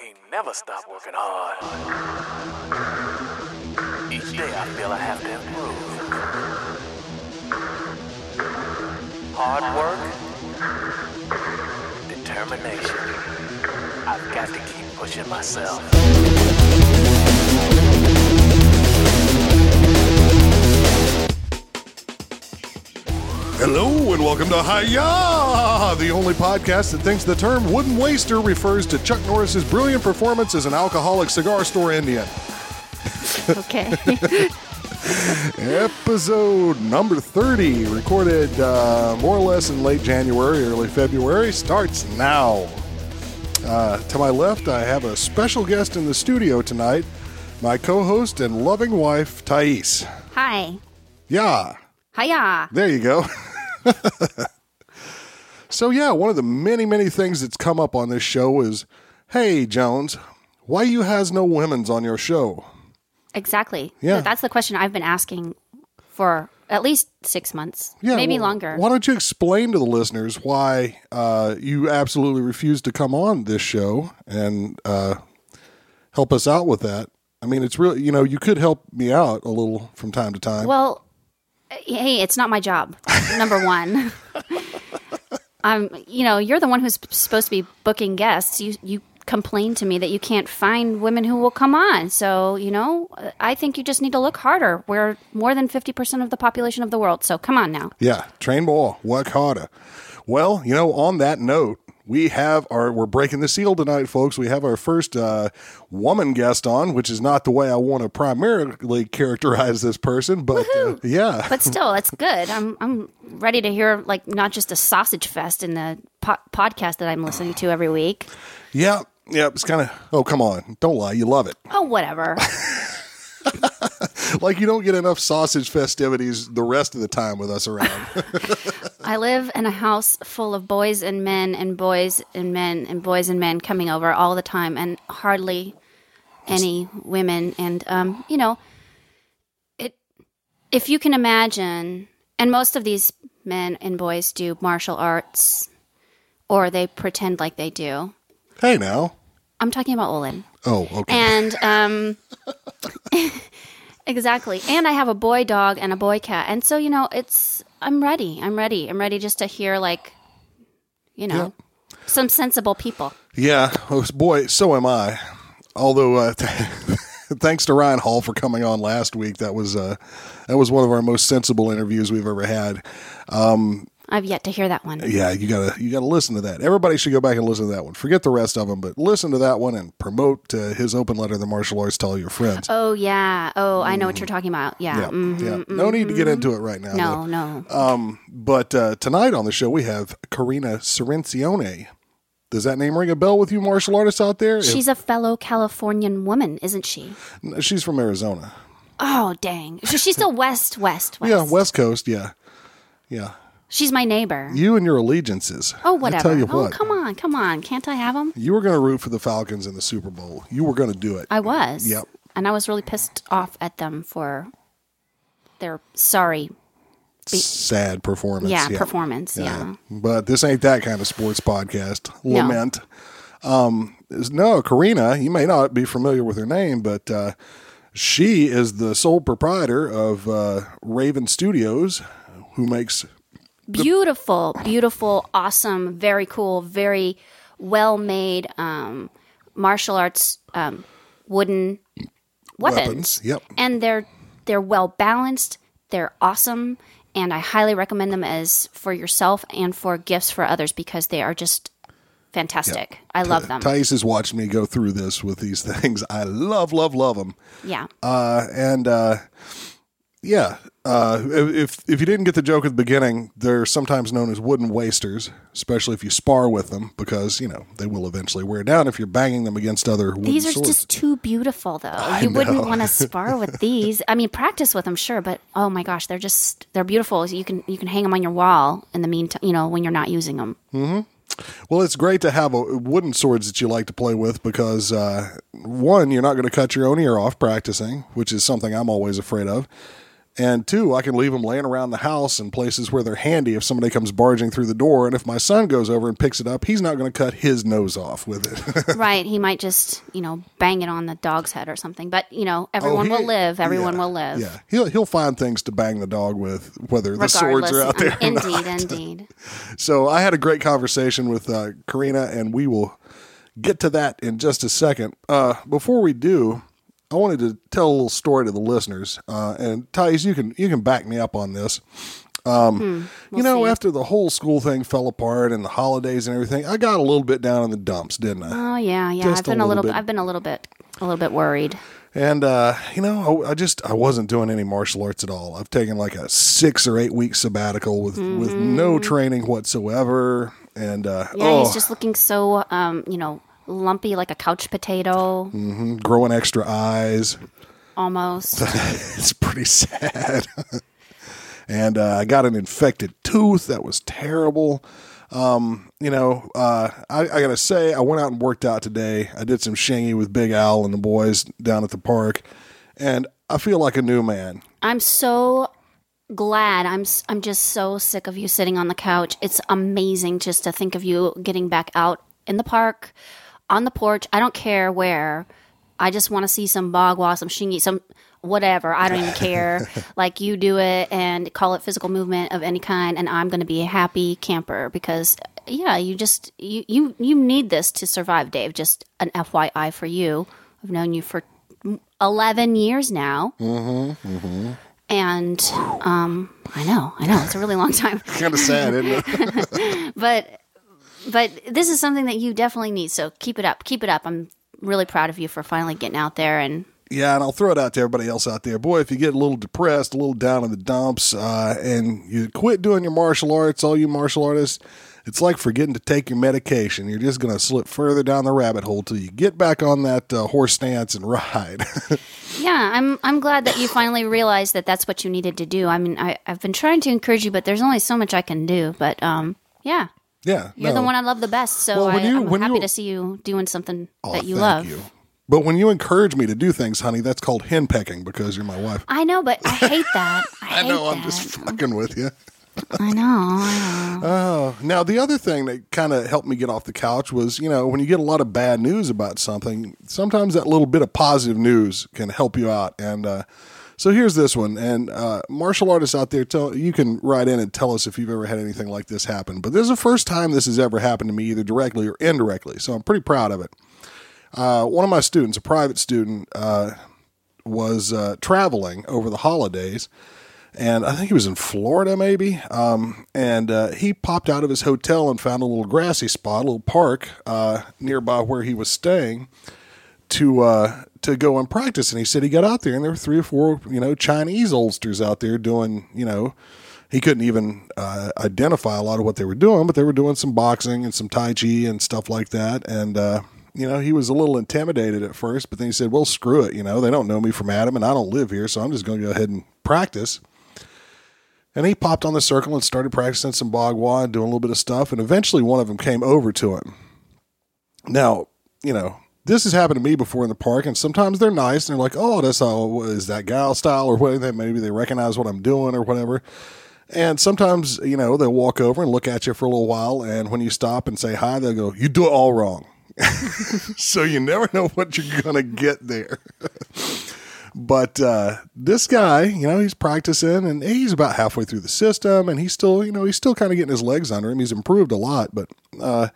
king never stop working hard. Each day I feel I have to improve. Hard work, determination. I've got to keep pushing myself. Hello and welcome to Hiya, the only podcast that thinks the term wooden waster refers to Chuck Norris's brilliant performance as an alcoholic cigar store Indian. Okay. Episode number 30, recorded uh, more or less in late January, early February, starts now. Uh, to my left, I have a special guest in the studio tonight, my co host and loving wife, Thais. Hi. Yeah. Hiya. There you go. so yeah, one of the many many things that's come up on this show is, "Hey Jones, why you has no women's on your show?" Exactly. Yeah. That's the question I've been asking for at least six months. Yeah, Maybe well, longer. Why don't you explain to the listeners why uh, you absolutely refuse to come on this show and uh, help us out with that? I mean, it's really you know you could help me out a little from time to time. Well, hey, it's not my job. Number one. um, you know, you're the one who's supposed to be booking guests. You you complain to me that you can't find women who will come on. So, you know, I think you just need to look harder. We're more than 50% of the population of the world. So, come on now. Yeah, train more, work harder. Well, you know, on that note, we have our we're breaking the seal tonight, folks. We have our first uh, woman guest on, which is not the way I want to primarily characterize this person, but uh, yeah, But still, it's good. I'm I'm ready to hear like not just a sausage fest in the po- podcast that I'm listening to every week. yeah, yeah. It's kind of oh, come on, don't lie, you love it. Oh, whatever. Like you don't get enough sausage festivities the rest of the time with us around. I live in a house full of boys and men and boys and men and boys and men coming over all the time, and hardly any women. And um, you know, it if you can imagine, and most of these men and boys do martial arts, or they pretend like they do. hey, now, I'm talking about Olin. oh, okay, And um exactly. And I have a boy dog and a boy cat. And so, you know, it's I'm ready. I'm ready. I'm ready just to hear like you know, some sensible people. yeah, oh, boy, so am I. Although, uh, thanks to Ryan Hall for coming on last week, that was uh, that was one of our most sensible interviews we've ever had. I've yet to hear that one. Yeah, you gotta you gotta listen to that. Everybody should go back and listen to that one. Forget the rest of them, but listen to that one and promote uh, his open letter, the martial arts. Tell your friends. Oh yeah. Oh, I know what you're talking about. Yeah. yeah, mhm. yeah. No need to get into it right now. No, though. no. Um, but uh, tonight on the show we have Karina Cerencione. Does that name ring a bell with you, martial artists out there? If- She's a fellow Californian woman, isn't she? she's from Arizona. Oh, dang. So she's still west, west, west. Yeah, West Coast. Yeah, yeah. She's my neighbor. You and your allegiances. oh, whatever. I tell you oh, what. come on, come on. Can't I have them? You were going to root for the Falcons in the Super Bowl. You were going to do it. I was. Yep. And I was really pissed off at them for their sorry, Sad performance. yeah, performance. Yeah. But this ain't that kind of sports podcast. No. Lament. Um, no, Karina, you may not be familiar with her name, but uh, she is the sole proprietor of uh, Raven Studios, who makes Beautiful, beautiful, awesome, very cool, very well made um, martial arts um, wooden weapons. weapons. Yep. And they're they're well balanced. They're awesome, and I highly recommend them as for yourself and for gifts for others because they are just fantastic. I love them. Thais has watched me go through this with these things. I love, love, love them. Yeah. Uh, and uh, yeah, uh, if if you didn't get the joke at the beginning, they're sometimes known as wooden wasters, especially if you spar with them, because you know they will eventually wear down if you're banging them against other wooden These are swords. just too beautiful, though. you wouldn't want to spar with these. I mean, practice with them, sure, but oh my gosh, they're just they're beautiful. You can you can hang them on your wall in the meantime, you know, when you're not using them. Well, it's great to have a, wooden swords that you like to play with because uh, one, you're not going to cut your own ear off practicing, which is something I'm always afraid of. And two, I can leave them laying around the house in places where they're handy if somebody comes barging through the door. And if my son goes over and picks it up, he's not going to cut his nose off with it. right. He might just, you know, bang it on the dog's head or something. But, you know, everyone Oh, he- will live. Everyone yeah, will live. Yeah, he'll he'll find things to bang the dog with, whether the swords are out there. or Indeed, not. indeed. So I had a great conversation with uh, Karina, and we will get to that in just a second. Uh, before we do, I wanted to tell a little story to the listeners, uh, and Thais, you can you can back me up on this. Um, you know, see. after the whole school thing fell apart and the holidays and everything, I got a little bit down in the dumps, didn't I? Oh yeah, yeah. Just I've been a a little little. bit. I've been a little bit, a little bit worried. And uh, you know, I, I just I wasn't doing any martial arts at all. I've taken like a six or eight week sabbatical with with no training whatsoever. And uh, Mm-hmm. Yeah, oh, he's just looking so, um, you know, lumpy like a couch potato, growing extra eyes. almost. it's pretty sad. and uh, I got an infected tooth that was terrible. Um, you know, uh, I, I gotta say, I went out and worked out today. I did some Xingyi with Big Al and the boys down at the park, and I feel like a new man. I'm so glad. I'm I'm just so sick of you sitting on the couch. It's amazing just to think of you getting back out in the park, on the porch. I don't care where. I just want to see some bagua, some Xingyi, some whatever. I don't even care. like you do it and call it physical movement of any kind, and I'm going to be a happy camper because yeah, you just you you you need this to survive, Dave. Just an FYI for you. I've known you for 11 years now. And um, I know, I know, it's a really long time. Kind of sad, isn't it? But but this is something that you definitely need. So keep it up, keep it up. I'm really proud of you for finally getting out there and Yeah, and I'll throw it out to everybody else out there. Boy, if you get a little depressed, a little down in the dumps, uh, and you quit doing your martial arts, all you martial artists, it's like forgetting to take your medication. You're just going to slip further down the rabbit hole till you get back on that uh, horse stance and ride. yeah, I'm I'm glad that you finally realized that that's what you needed to do. I mean, I, I've been trying to encourage you, but there's only so much I can do. But um, yeah, yeah, you're no. the one I love the best. So Well, I, you- I'm when happy you- to see you doing something Oh, that you thank love. you. But when you encourage me to do things, honey, that's called henpecking because you're my wife. I know, but I hate that. I, I hate know, that. I'm just fucking with you. I know. Oh, know. Now, the other thing that kind of helped me get off the couch was, you know, when you get a lot of bad news about something, sometimes that little bit of positive news can help you out. And uh, so here's this one. And uh, martial artists out there, tell, you can write in and tell us if you've ever had anything like this happen. But this is the first time this has ever happened to me, either directly or indirectly. So I'm pretty proud of it. Uh, one of my students, a private student, uh, was uh, traveling over the holidays and I think he was in Florida, maybe. Um, and uh, he popped out of his hotel and found a little grassy spot, a little park uh, nearby where he was staying to uh, to go and practice. And he said he got out there, and there were three or four, you know, Chinese oldsters out there doing, you know. He couldn't even uh, identify a lot of what they were doing, but they were doing some boxing and some tai chi and stuff like that. And uh, you know, he was a little intimidated at first, but then he said, "Well, screw it. You know, they don't know me from Adam, and I don't live here, so I'm just going to go ahead and practice." And he popped on the circle and started practicing some bagua and doing a little bit of stuff. And eventually one of them came over to him. Now, you know, this has happened to me before in the park, and sometimes they're nice and they're like, oh, that's how, is that gal style or whatever. Maybe they recognize what I'm doing or whatever. And sometimes, you know, they'll walk over and look at you for a little while. And when you stop and say hi, they'll go, you do it all wrong. so you never know what you're to get there. But uh, this guy, you know, he's practicing and he's about halfway through the system and he's still, you know, he's still kind of getting his legs under him. He's improved a lot, but uh,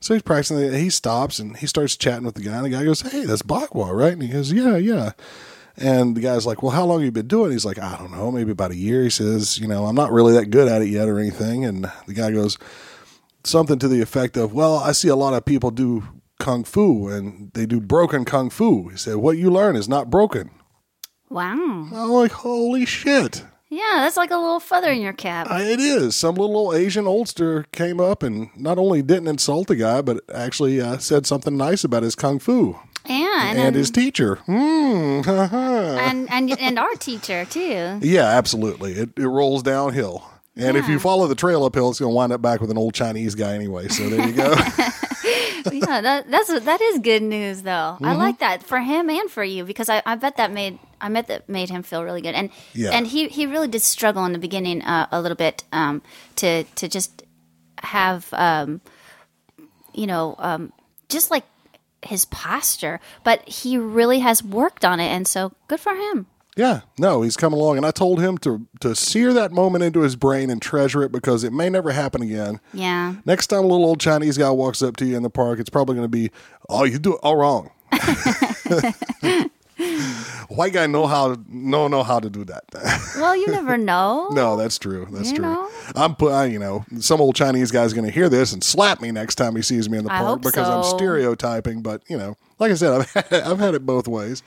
so he's practicing. He stops and he starts chatting with the guy. And the guy goes, Hey, that's bagua, right? And he goes, Yeah, yeah. And the guy's like, Well, how long have you been doing? it?" He's like, I don't know, maybe about a year. He says, You know, I'm not really that good at it yet or anything. And the guy goes, Something to the effect of, Well, I see a lot of people do kung fu and they do broken kung fu. He said, What you learn is not broken. Wow. I'm like, holy shit. Yeah, that's like a little feather in your cap. Uh, It is. Some little old Asian oldster came up and not only didn't insult the guy, but actually uh, said something nice about his kung fu yeah, and and his teacher. Hmm. and, and and our teacher too. yeah, absolutely. It, it rolls downhill. And if you follow the trail uphill, it's going to wind up back with an old Chinese guy anyway. So there you go. yeah, that, that's that is good news though. I like that for him and for you because I, I bet that made I bet that made him feel really good. And Yeah. and he he really did struggle in the beginning uh, a little bit um, to to just have um, you know um, just like his posture, but he really has worked on it, and so good for him. Yeah, no, he's coming along, and I told him to to sear that moment into his brain and treasure it because it may never happen again. Yeah. Next time a little old Chinese guy walks up to you in the park, it's probably going to be, "Oh, you do it all wrong." White guy know how no know how to do that. Well, you never know. no, that's true. That's You true. know? I'm put. I- You know, some old Chinese guy's going to hear this and slap me next time he sees me in the park because I'm stereotyping. But you know, like I said, I've had, I've had it both ways.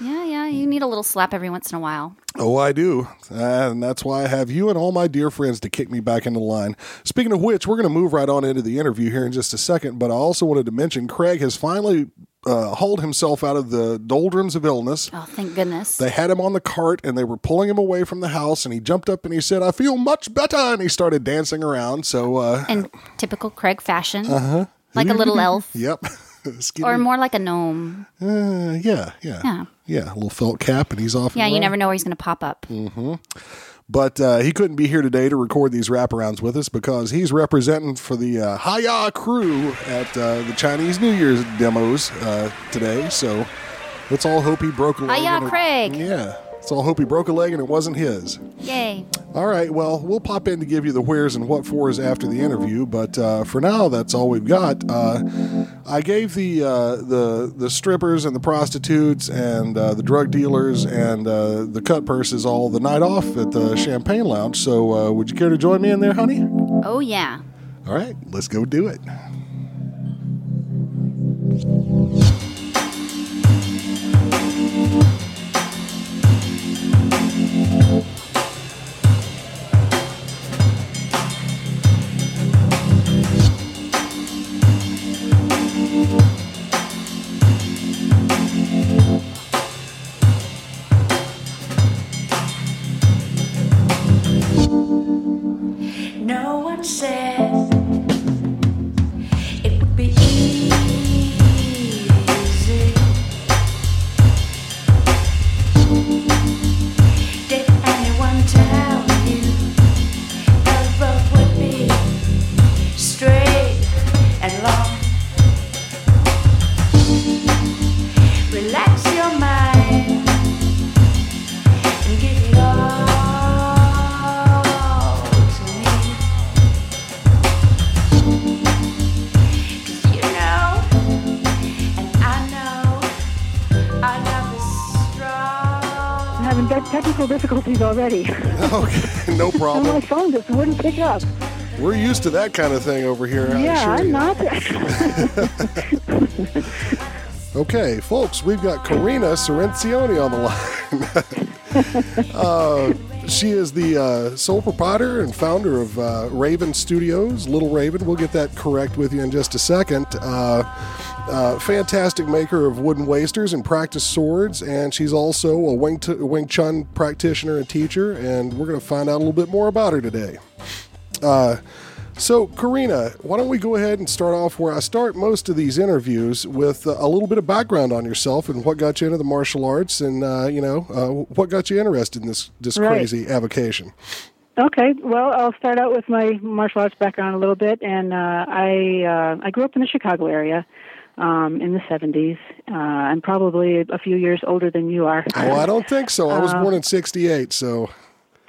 Yeah, yeah. You need a little slap every once in a while. Oh, I do. And that's why I have you and all my dear friends to kick me back into line. Speaking of which, we're going to move right on into the interview here in just a second. But I also wanted to mention Craig has finally uh, hauled himself out of the doldrums of illness. Oh, thank goodness. They had him on the cart and they were pulling him away from the house. And he jumped up and he said, I feel much better. And he started dancing around. So, uh, in typical Craig fashion. Uh-huh. Like a little elf. yep. Or more like a gnome. uh, yeah, yeah. Yeah. Yeah, a little felt cap and he's off. Yeah, you never know where he's going to pop up. But uh, he couldn't be here today to record these wraparounds with us because he's representing for the uh, Hiya crew at uh, the Chinese New Year's demos uh, today. So let's all hope he broke a leg. It- Craig. Yeah. Let's all hope he broke a leg and it wasn't his. Yay. All right. Well, we'll pop in to give you the wheres and what fors after the interview. But uh, for now, that's all we've got. Uh, I gave the uh, the the strippers and the prostitutes and uh, the drug dealers and uh, the cut purses all the night off at the Champagne Lounge. So, uh, would you care to join me in there, honey? Oh, yeah. All right, let's go do it. Already. Okay, no And my phone just wouldn't pick up. We're used to that kind of thing over here. Yeah, I'm you. not. Okay, folks, we've got Karina Sorrenzioni on the line. uh, she is the uh, sole proprietor and founder of uh, Raven Studios, Little Raven. We'll get that correct with you in just a second. Uh, uh, fantastic maker of wooden wasters and practice swords, and she's also a Wing, t- Wing Chun practitioner and teacher, and we're going to find out a little bit more about her today. Uh, so, Karina, why don't we go ahead and start off where I start most of these interviews with uh, a little bit of background on yourself and what got you into the martial arts, and uh, you know uh, what got you interested in this this Right. crazy avocation. okay, well, I'll start out with my martial arts background a little bit. And uh, I uh, I grew up in the Chicago area um, in the 70s. Uh, I'm probably a few years older than you are. Oh, I don't think so. I was Uh, born in '68, so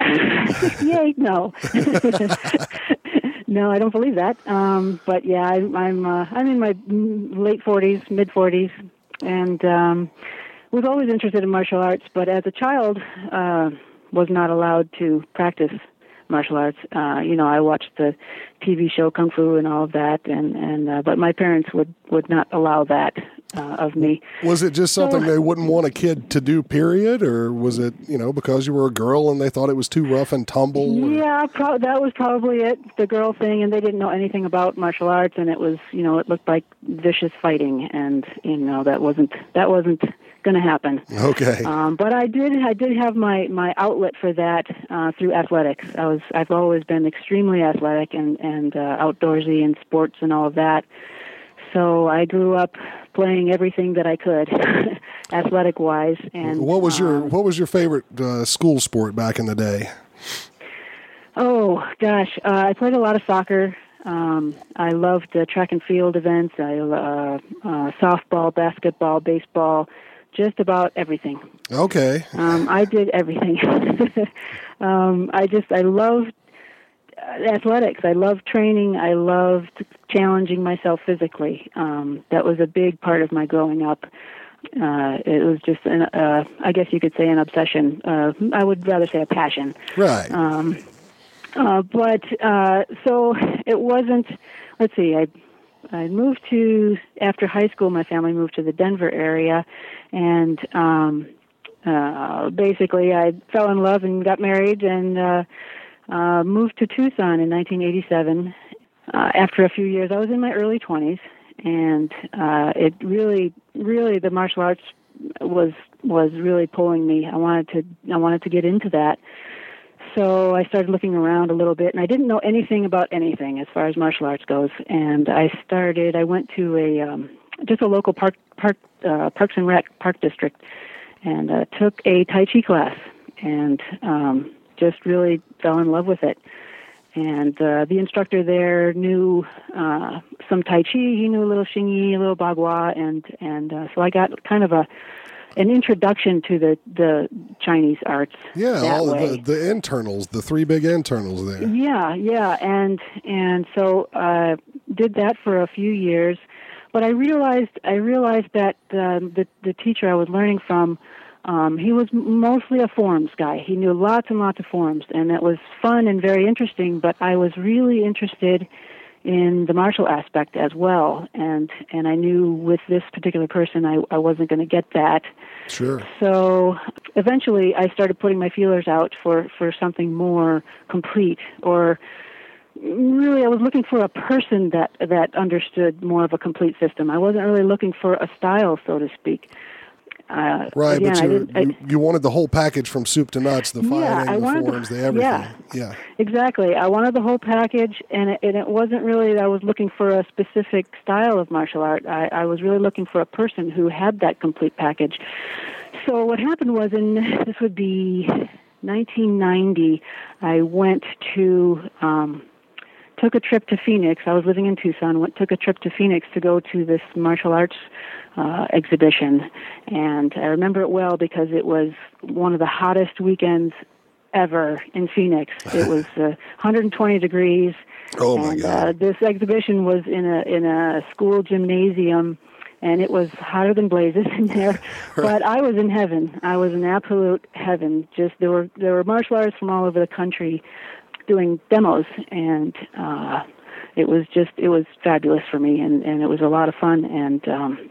Yay, no. no, I don't believe that. Um, but yeah, I, I'm uh, I'm in my late 40s, mid 40s, and um, was always interested in martial arts. But as a child, uh, was not allowed to practice martial arts. Uh, you know, I watched the TV show Kung Fu and all of that, and and uh, but my parents would would not allow that uh, of me. was it just something they wouldn't want a kid to do? Period, or was it you know because you were a girl and they thought it was too rough and tumble? or- Yeah, pro- that was probably it. The girl thing, and they didn't know anything about martial arts, and it was, you know, it looked like vicious fighting, and you know that wasn't that wasn't going to happen. Okay. Um, but I did I did have my my outlet for that uh, through athletics. I was I've always been extremely athletic and and uh, outdoorsy and sports and all of that. so I grew up playing everything that I could, athletic wise. And What was your um, What was your favorite uh, school sport back in the day? Oh gosh, uh, I played a lot of soccer. Um, I loved the track and field events. I uh, uh, softball, basketball, baseball, just about everything. Okay, Um, I did everything. um, I just I loved uh, athletics. I loved training. I loved challenging myself physically. Um, that was a big part of my growing up. Uh, it was just, an, uh, I guess you could say, an obsession. Uh, I would rather say a passion. right. Um, uh, but uh, so it wasn't. Let's see. I I moved to after high school. My family moved to the Denver area, and um, uh, basically I fell in love and got married and uh, uh, moved to Tucson in 1987. Uh, after a few years, I was in my early 20s, and uh, it really, really, the martial arts was was really pulling me. I wanted to I wanted to get into that so I started looking around a little bit, and I didn't know anything about anything as far as martial arts goes. And I started. I went to a um, just a local park park uh, Parks and Rec park district, and uh, took a Tai Chi class, and um, just really fell in love with it. And uh, the instructor there knew uh, some Tai Chi. He knew a little Xingyi, a little Bagua, and and uh, so I got kind of a an introduction to the the Chinese arts. yeah, all the the internals, the three big internals there. Yeah, yeah, and and so uh, did that for a few years, but I realized I realized that um, the the teacher I was learning from, um, he was mostly a forms guy. He knew lots and lots of forms, and that was fun and very interesting. But I was really interested in the martial aspect as well, and and I knew with this particular person I I wasn't going to get that. Sure. So eventually, I started putting my feelers out for for something more complete, or really, I was looking for a person that that understood more of a complete system. I wasn't really looking for a style, so to speak. Uh, Right, again, but I you, didn't- I- you you wanted the whole package from soup to nuts, the Yeah, fighting, I the wanted the- forms, the everything. yeah. yeah. Exactly. I wanted the whole package, and it, and it wasn't really that I was looking for a specific style of martial art. I, I was really looking for a person who had that complete package. So what happened was, in this would be 1990, I went to um, took a trip to Phoenix. I was living in Tucson. Went took a trip to Phoenix to go to this martial arts uh, exhibition, and I remember it well because it was one of the hottest weekends ever in Phoenix. It was uh, 120 degrees. Oh, my and, God. Uh, this exhibition was in a in a school gymnasium, and it was hotter than blazes in there. But I was in heaven. I was in absolute heaven. Just there were there were martial artists from all over the country doing demos, and uh, it was just it was fabulous for me, and and it was a lot of fun. And um,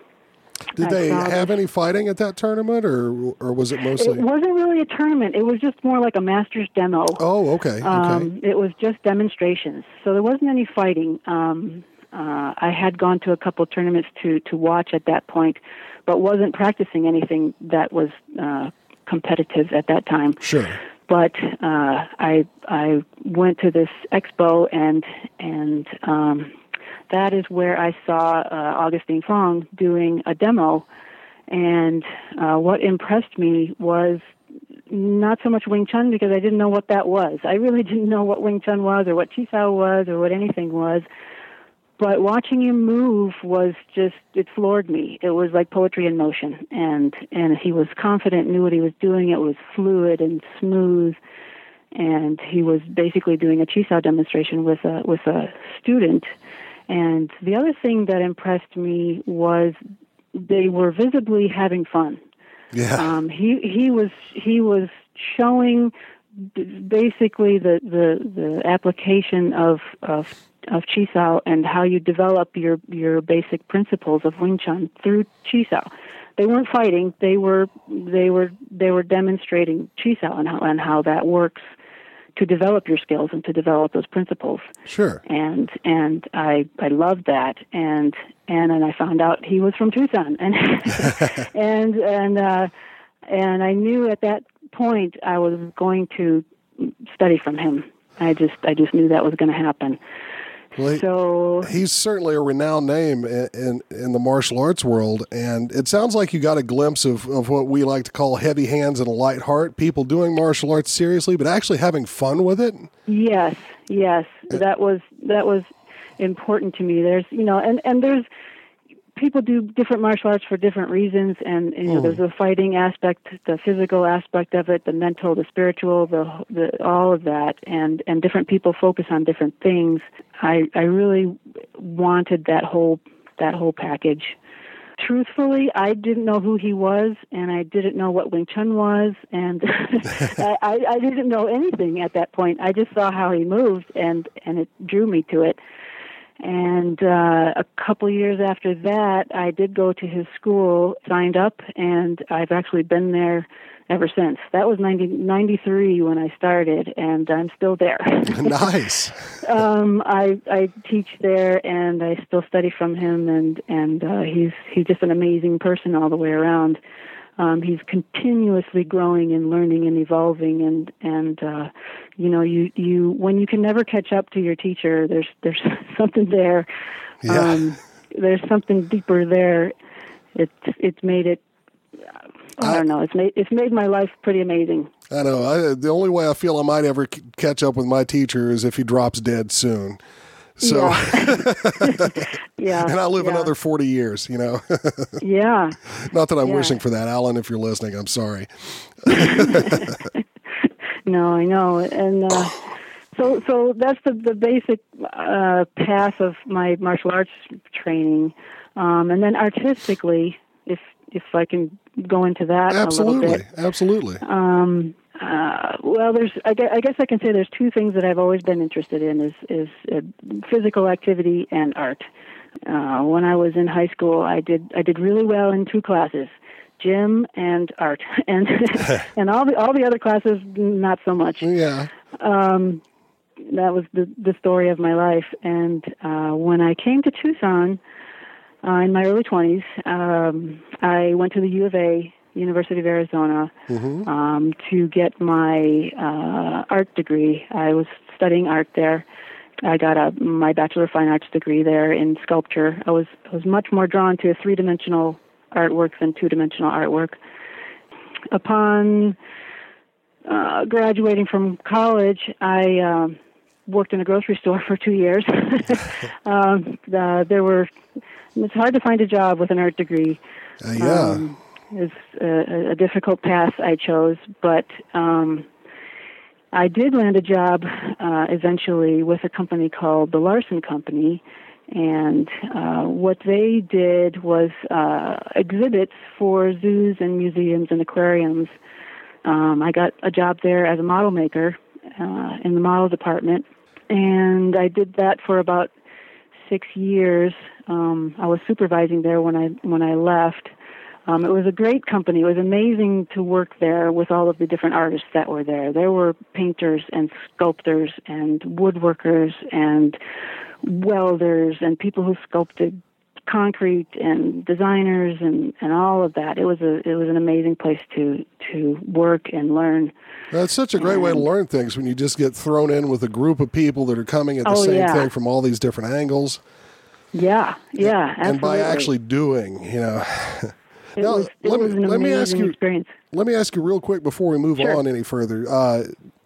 Did they have any fighting at that tournament, or or was it mostly? it wasn't really a tournament. It was just more like a master's demo. oh, okay, okay. Um, it was just demonstrations, so there wasn't any fighting. Um, uh, I had gone to a couple tournaments to to watch at that point, but wasn't practicing anything that was uh, competitive at that time. sure. But uh, I I went to this expo and and um, that is where I saw uh, Augustine Fong doing a demo, and uh, what impressed me was not so much Wing Chun because I didn't know what that was. I really didn't know what Wing Chun was or what Chi Sao was or what anything was. But watching him move was just it floored me. It was like poetry in motion and and he was confident, knew what he was doing. It was fluid and smooth and he was basically doing a Chi Sao demonstration with a with a student. And the other thing that impressed me was they were visibly having fun Yeah. um, he he was he was showing basically the the the application of of of Chi Sao and how you develop your your basic principles of Wing Chun through Chi Sao. They weren't fighting; they were they were they were demonstrating Chi Sao and how and how that works to develop your skills and to develop those principles sure. and and I I loved that and and and I found out he was from Tucson and and and uh, and I knew at that point I was going to study from him. I just I just knew that was going to happen. Well, he- so he's certainly a renowned name in, in in the martial arts world, and it sounds like you got a glimpse of, of what we like to call heavy hands and a light heart. People doing martial arts seriously, but actually having fun with it. Yes, yes, that was that was important to me. There's, you know, and and there's people do different martial arts for different reasons, and you know, there's hmm. the fighting aspect, the physical aspect of it, the mental, the spiritual, the the all of that, and and different people focus on different things. I I really wanted that whole that whole package. Truthfully, I didn't know who he was, and I didn't know what Wing Chun was, and I, I, I didn't know anything at that point. I just saw how he moved, and and it drew me to it. And uh, a couple years after that, I did go to his school, signed up, and I've actually been there ever since. That was 90, 93 when I started, and I'm still there. nice. um, I I teach there, and I still study from him, and and uh, he's he's just an amazing person all the way around. Um, he's continuously growing and learning and evolving, and and uh, you know you you when you can never catch up to your teacher, there's there's something there. Yeah. Um, there's something deeper there. It's it's made it. I don't know. It's made it's made my life pretty amazing. I know. I, the only way I feel I might ever c- catch up with my teacher is if he drops dead soon. So, Yeah, and I live yeah. another 40 years, you know. Yeah. Not that I'm Yeah. wishing for that, Alan, if you're listening, I'm sorry. No, I know, and uh, so so that's the the basic uh, path of my martial arts training, um, and then artistically, if if I can go into that a little Absolutely. bit. Absolutely. Um, uh, well, there's I guess, I guess I can say there's two things that I've always been interested in is is uh, physical activity and art. Uh, when I was in high school, I did I did really well in two classes, gym and art, and and all the all the other classes not so much yeah. um, that was the the story of my life. And uh, when I came to Tucson uh, in my early twenties, um, I went to the U of A, University of Arizona, um, to get my uh, art degree. I was studying art there. I got a my bachelor of fine arts degree there in sculpture. I was I was much more drawn to three dimensional artwork than two dimensional artwork. Upon uh, graduating from college, I um, worked in a grocery store for two years. um, the, there were it's hard to find a job with an art degree. Uh, yeah. Um, it's a, a difficult path I chose, but um, I did land a job uh, eventually with a company called the Larson Company, and uh, what they did was uh, exhibits for zoos and museums and aquariums. Um, I got a job there as a model maker uh, in the model department, and I did that for about six years. Um, I was supervising there when I when I left. Um, it was a great company. It was amazing to work there with all of the different artists that were there. There were painters and sculptors and woodworkers and welders and people who sculpted concrete and designers and, and all of that. It was a it was an amazing place to to work and learn. That's such a great way to learn things when you just get thrown in with a group of people that are coming at the Oh, same yeah. thing from all these different angles. Yeah, yeah, absolutely. And by actually doing, you know. it Now, was, let me- let me ask you- experience. Let me ask you real quick before we move Sure. on any further. Uh,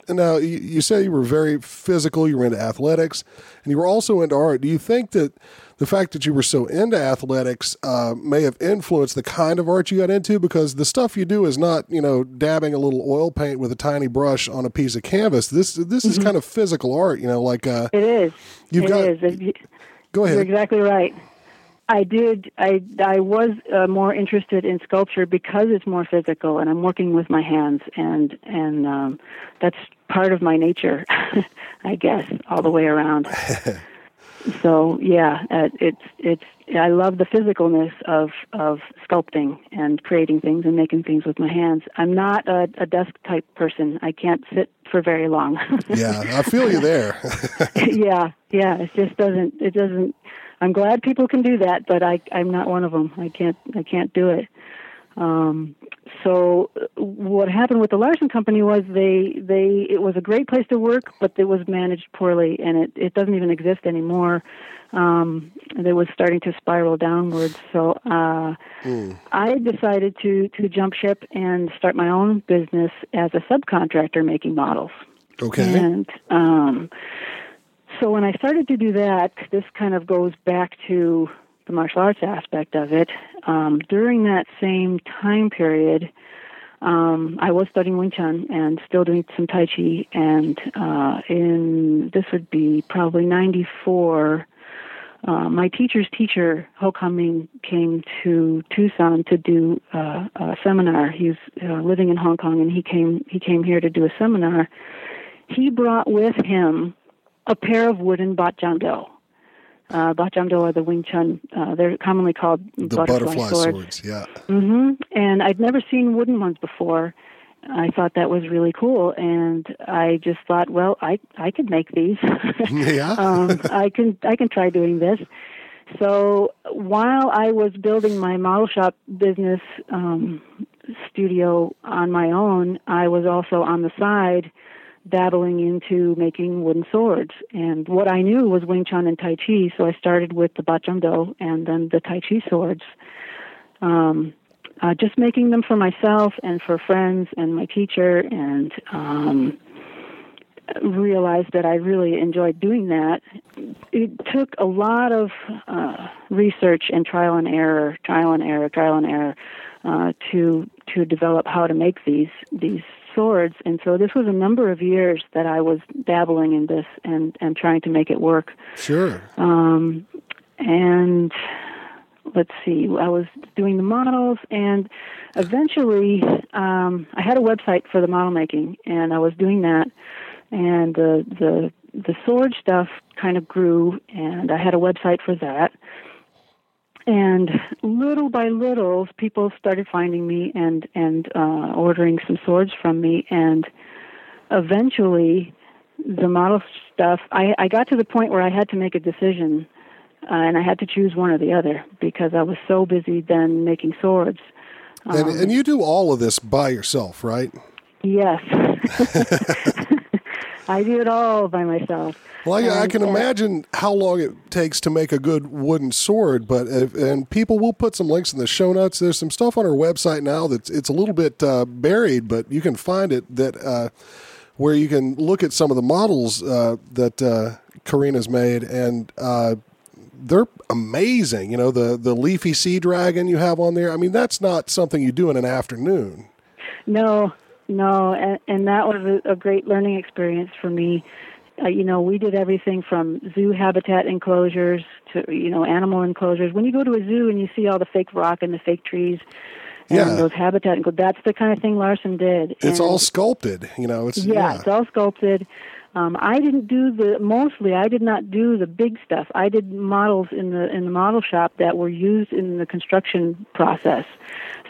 now, you, you say you were very physical, you were into athletics, and you were also into art. Do you think that the fact that you were so into athletics uh, may have influenced the kind of art you got into? Because the stuff you do is not, you know, dabbing a little oil paint with a tiny brush on a piece of canvas. This this is kind of physical art, you know, like uh, It is. You've It got- is. Go You're ahead. exactly right. I did. I I was uh, more interested in sculpture because it's more physical, and I'm working with my hands, and and um, that's part of my nature, I guess, all the way around. so yeah, uh, it's it's. I love the physicalness of of sculpting and creating things and making things with my hands. I'm not a, a desk type person. I can't sit for very long. Yeah, I feel you there. yeah, yeah. It just doesn't. It doesn't. I'm glad people can do that, but I, I'm not one of them. I can't. I can't do it. Um, so what happened with the Larson Company was they they it was a great place to work, but it was managed poorly, and it it doesn't even exist anymore. Um, and it was starting to spiral downwards. So uh, I decided to to jump ship and start my own business as a subcontractor making models. Okay. And um, so when I started to do that, this kind of goes back to the martial arts aspect of it. Um, during that same time period, um, I was studying Wing Chun and still doing some Tai Chi. And uh, in this would be probably '94. Uh, my teacher's teacher, Ho Kam came to Tucson to do uh, a seminar. He's uh, living in Hong Kong, and he came he came here to do a seminar. He brought with him a pair of wooden bat jam do. Uh, bat jam do are the Wing Chun. Uh, they're commonly called The butterfly, butterfly swords. swords. Yeah. hmm And I'd never seen wooden ones before. I thought that was really cool, and I just thought, well, I I could make these. Yeah. um, I can I can try doing this. So while I was building my model shop business um, studio on my own, I was also on the side dabbling into making wooden swords. And what I knew was Wing Chun and Tai Chi, so I started with the Bat Jam Do and then the Tai Chi swords. Um, uh, just making them for myself and for friends and my teacher, and um, realized that I really enjoyed doing that. It took a lot of uh, research and trial and error, trial and error, trial and error, uh, to to develop how to make these these swords. And so this was a number of years that I was dabbling in this and and trying to make it work. Sure. Um, and let's see, I was doing the models, and eventually um, I had a website for the model making, and I was doing that, and the the the sword stuff kind of grew, and I had a website for that. And little by little, people started finding me and and uh, ordering some swords from me, and eventually, the model stuff. I, I got to the point where I had to make a decision uh, and I had to choose one or the other because I was so busy then making swords. and, and you do all of this by yourself, right? Yes, I do it all by myself. Well, I, I can uh, imagine how long it takes to make a good wooden sword, but if, and people will put some links in the show notes. There's some stuff on our website now that's it's a little bit uh, buried, but you can find it that uh, where you can look at some of the models uh, that uh, Karina's made, and uh, they're amazing. You know, the the leafy sea dragon you have on there. I mean, that's not something you do in an afternoon. No, no, and, and that was a, a great learning experience for me. Uh, you know, we did everything from zoo habitat enclosures to you know animal enclosures. When you go to a zoo and you see all the fake rock and the fake trees and Yeah. those habitat, enclo- that's the kind of thing Larson did. It's And- all sculpted. You know, it's yeah, yeah. it's all sculpted. Um, I didn't do the mostly. I did not do the big stuff. I did models in the in the model shop that were used in the construction process.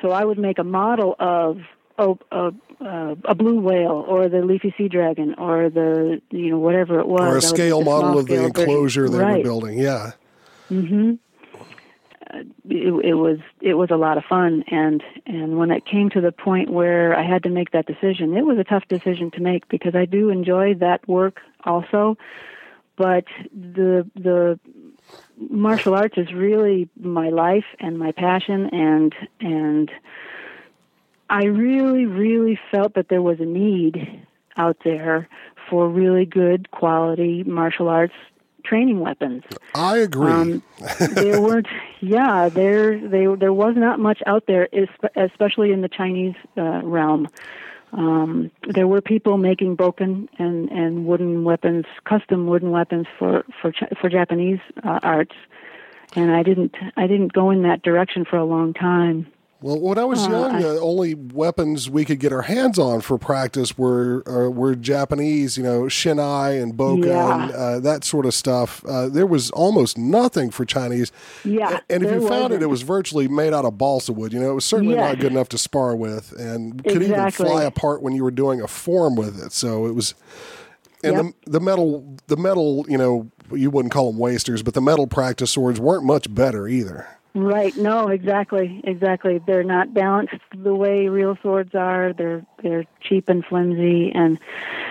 So I would make a model of a, a, a, blue whale or the leafy sea dragon or the you know whatever it was. or a was scale a model of the enclosure they were right. building. Yeah. Mm-hmm. it, it was it was a lot of fun and and when it came to the point where I had to make that decision it was a tough decision to make because I do enjoy that work also but the the martial arts is really my life and my passion and and I really really felt that there was a need out there for really good quality martial arts training weapons I agree. um, there weren't, yeah, there they there was not much out there, especially in the Chinese uh, realm. Um, there were people making bokken and, and wooden weapons, custom wooden weapons for for for Japanese uh, arts, and I didn't I didn't go in that direction for a long time. Well, when I was young, the only weapons we could get our hands on for practice were uh, were Japanese, you know, shinai and boka Yeah. and uh, that sort of stuff. Uh, there was almost nothing for Chinese. Yeah, and if you found it, it wasn't. virtually made out of balsa wood. You know, it was certainly not good enough to spar with, and could Exactly. even fly apart when you were doing a form with it. So it was. And Yep. the, the metal, the metal, you know, you wouldn't call them wasters, but the metal practice swords weren't much better either. Right. No, exactly. Exactly. They're not balanced the way real swords are. They're they're cheap and flimsy and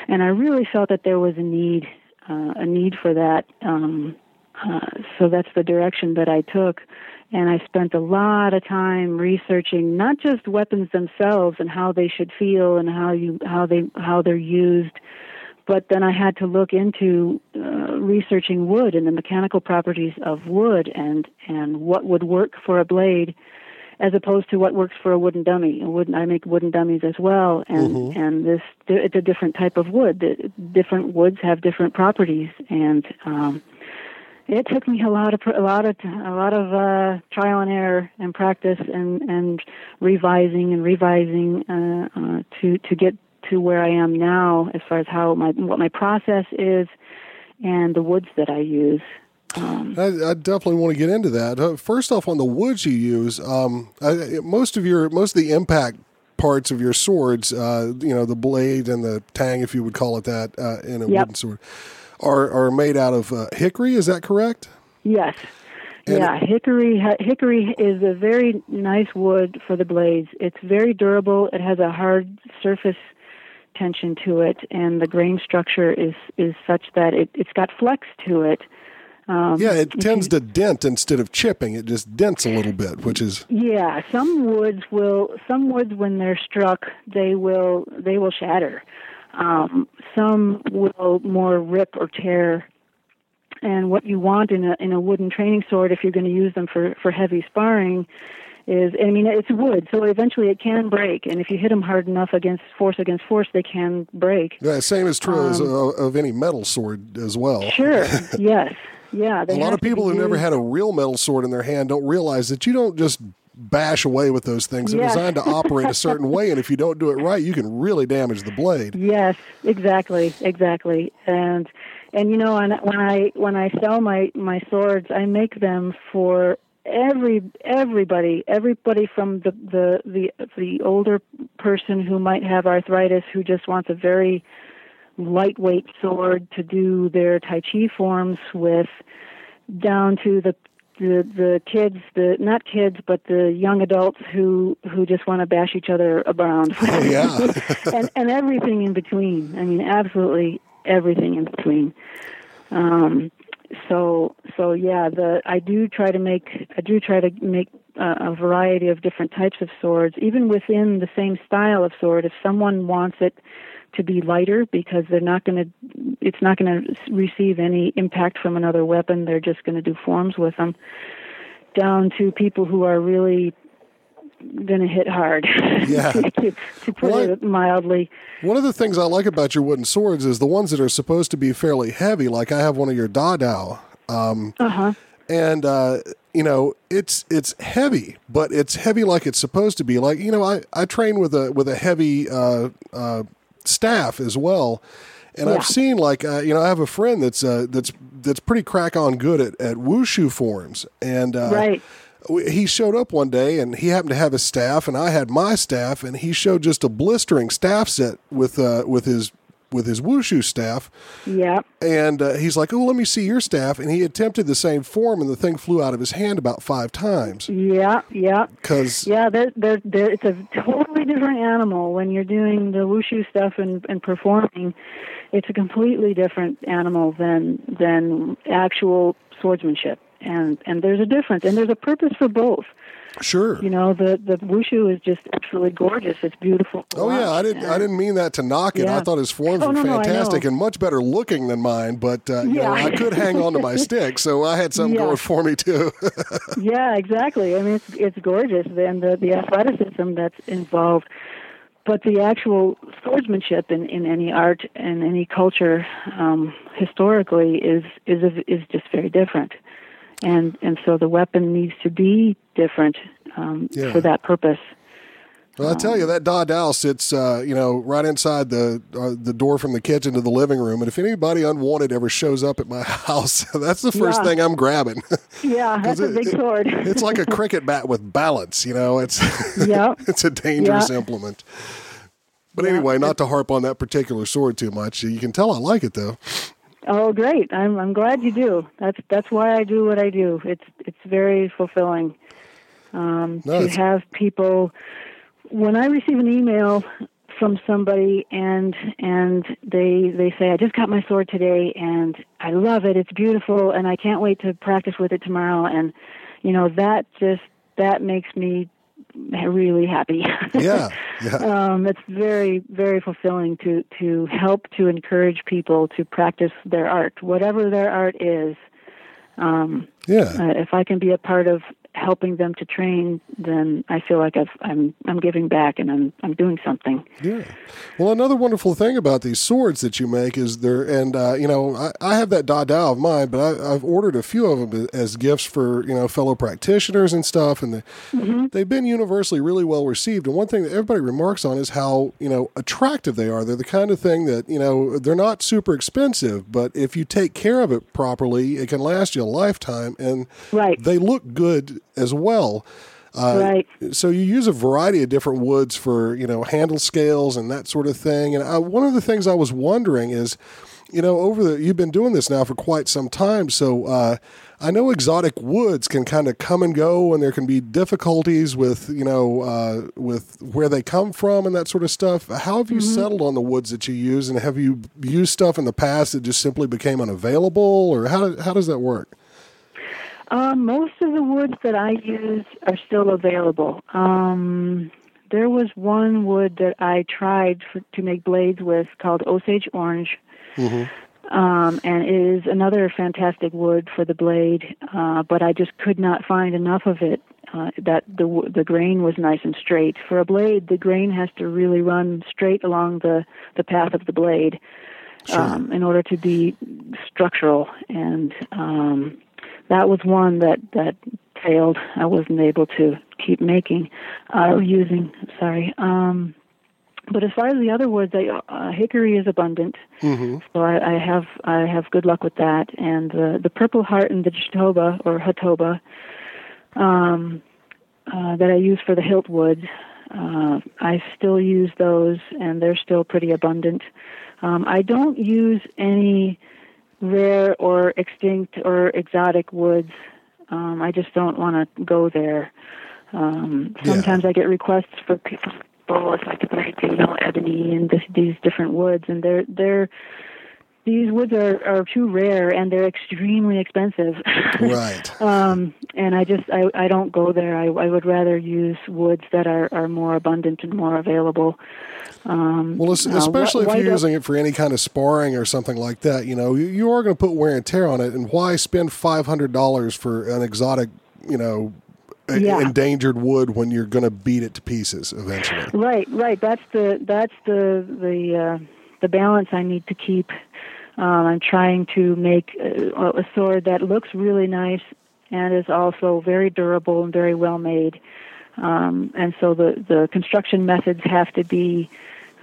and I really felt that there was a need uh, a need for that. Um, uh, so that's the direction that I took. And I spent a lot of time researching not just weapons themselves and how they should feel and how you how they how they're used, but then I had to look into uh, researching wood and the mechanical properties of wood and and what would work for a blade as opposed to what works for a wooden dummy. A wooden, I make wooden dummies as well, and and this it's a different type of wood. The- Different woods have different properties, and um, it took me a lot of a lot of a lot of uh, trial and error and practice and and revising and revising uh, uh, to to get to where I am now as far as how my what my process is and the woods that I use. Um, I, I definitely want to get into that. Uh, first off, on the woods you use, um, I, most of your most of the impact parts of your swords, uh, you know, the blade and the tang, if you would call it that, uh, in a Yep. wooden sword, are are made out of uh, hickory. Is that correct? Yes. And- yeah, hickory hickory is a very nice wood for the blades. It's very durable. It has a hard surface tension to it, and the grain structure is is such that it it's got flex to it. Um, yeah, it tends to dent instead of chipping. It just dents a little bit, which is Yeah, some woods will. Some woods, when they're struck, they will they will shatter. Um, some will more rip or tear. And what you want in a in a wooden training sword, if you're going to use them for for heavy sparring, is I mean it's wood, so eventually it can break. And if you hit them hard enough against force against force, they can break. yeah, same is true as, uh, of any metal sword as well. Um, Sure. yes. Yeah. A lot of people who never had. a real metal sword in their hand don't realize that you don't just bash away with those things. They're Yes. designed to operate a certain way, and if you don't do it right, you can really damage the blade. Yes, exactly, exactly. And and you know, when I when I sell my my swords, I make them for every everybody, everybody from the the the the older person who might have arthritis who just wants a very lightweight sword to do their tai chi forms with down to the the the kids the not kids but the young adults who who just want to bash each other around. Oh, yeah. and and everything in between. I mean absolutely everything in between. Um so so yeah the i do try to make i do try to make uh, a variety of different types of swords even within the same style of sword. If someone wants it to be lighter because they're not going to it's not going to receive any impact from another weapon they're just going to do forms with them down to people who are really going to hit hard Yeah. to, to put Well, it mildly One of the things I like about your wooden swords is the ones that are supposed to be fairly heavy. Like I have one of your Dadao, uh-huh and uh, you know it's it's heavy, but it's heavy like it's supposed to be. Like you know, I, I train with a with a heavy uh, uh, staff as well, and Yeah. I've seen like uh, you know I have a friend that's uh, that's that's pretty crack on good at, at wushu forms, and uh, Right. He showed up one day and he happened to have his staff and I had my staff and he showed just a blistering staff set with uh, with his with his wushu staff yeah and uh, he's like, "Oh, let me see your staff." And he attempted the same form, and the thing flew out of his hand about five times. yeah yeah Because Yeah, they're, they're, they're, it's a totally different animal when you're doing the wushu stuff and, and performing. It's a completely different animal than than actual swordsmanship, and and there's a difference, and there's a purpose for both. sure, You know, the the wushu is just absolutely gorgeous. It's beautiful. oh yeah, I didn't I didn't mean that to knock it. I thought his forms Oh, were no, no, fantastic know. and much better looking than mine. But uh, you know, Yeah. I could hang on to my stick, so I had something Yeah. going for me too. yeah, exactly. I mean, it's it's gorgeous, and the the athleticism that's involved. But the actual swordsmanship in, in any art and any culture um, historically is is is just very different, and and so the weapon needs to be different um, Yeah. for that purpose. Well, I tell you, that Dao sits, uh, you know, right inside the uh, the door from the kitchen to the living room. And if anybody unwanted ever shows up at my house, that's the first Yeah. thing I'm grabbing. Yeah, that's a it- big it- sword. it's like a cricket bat with balance. You know, it's yeah, it's a dangerous Yeah. implement. But Yeah. anyway, not to harp on that particular sword too much. You can tell I like it though. Oh, great! I'm I'm glad you do. That's that's why I do what I do. It's it's very fulfilling. Um, no, to it's- have people when I receive an email from somebody and and they they say I just got my sword today and I love it it's beautiful and I can't wait to practice with it tomorrow and you know that just that makes me really happy. Yeah, yeah, um, it's very very fulfilling to to help to encourage people to practice their art. Whatever their art is um, yeah. uh, if I can be a part of helping them to train, then I feel like I've, I'm I'm giving back and I'm I'm doing something. Yeah. Well, another wonderful thing about these swords that you make is they're, and, uh, you know, I, I have that Da Dao of mine, but I, I've ordered a few of them as gifts for, you know, fellow practitioners and stuff. And they, they've been universally really well received. And one thing that everybody remarks on is how, you know, attractive they are. They're the kind of thing that, you know, they're not super expensive, but if you take care of it properly, it can last you a lifetime. And Right. they look good as well. Uh, right. so you use a variety of different woods for you know handle scales and that sort of thing. And I, one of the things I was wondering is, you know, over the you've been doing this now for quite some time, so uh, I know exotic woods can kind of come and go, and there can be difficulties with you know uh, with where they come from and that sort of stuff. How have you settled on the woods that you use, and have you used stuff in the past that just simply became unavailable, or how how does that work? Um, most of the woods that I use are still available. Um, there was one wood that I tried for, to make blades with called Osage Orange. Um, and it is another fantastic wood for the blade, uh, but I just could not find enough of it uh, that the the grain was nice and straight. For a blade, the grain has to really run straight along the the path of the blade um, in order to be structural. And um, that was one that that failed. I wasn't able to keep making uh, using. Sorry. Um, but as far as the other woods, I, uh, hickory is abundant, Mm-hmm. so I, I have I have good luck with that. And the the purple heart and the jatoba or hatoba um, uh, that I use for the hilt wood, uh, I still use those, and they're still pretty abundant. Um, I don't use any rare or extinct or exotic woods. Um, I just don't want to go there. Um, Yeah. sometimes I get requests for people if I could break, you know, ebony and this, these different woods, and they're they're these woods are, are too rare and they're extremely expensive. Right. um, and I just I, I don't go there. I, I would rather use woods that are, are more abundant and more available. Um, Well, es- uh, especially wh- if you're using it for any kind of sparring or something like that, you know, you, you are going to put wear and tear on it. And why spend five hundred dollars for an exotic, you know, Yeah. endangered wood when you're going to beat it to pieces eventually? Right, right. That's the that's the the uh, the balance I need to keep. Um, I'm trying to make a, a sword that looks really nice and is also very durable and very well made. Um, and so the the construction methods have to be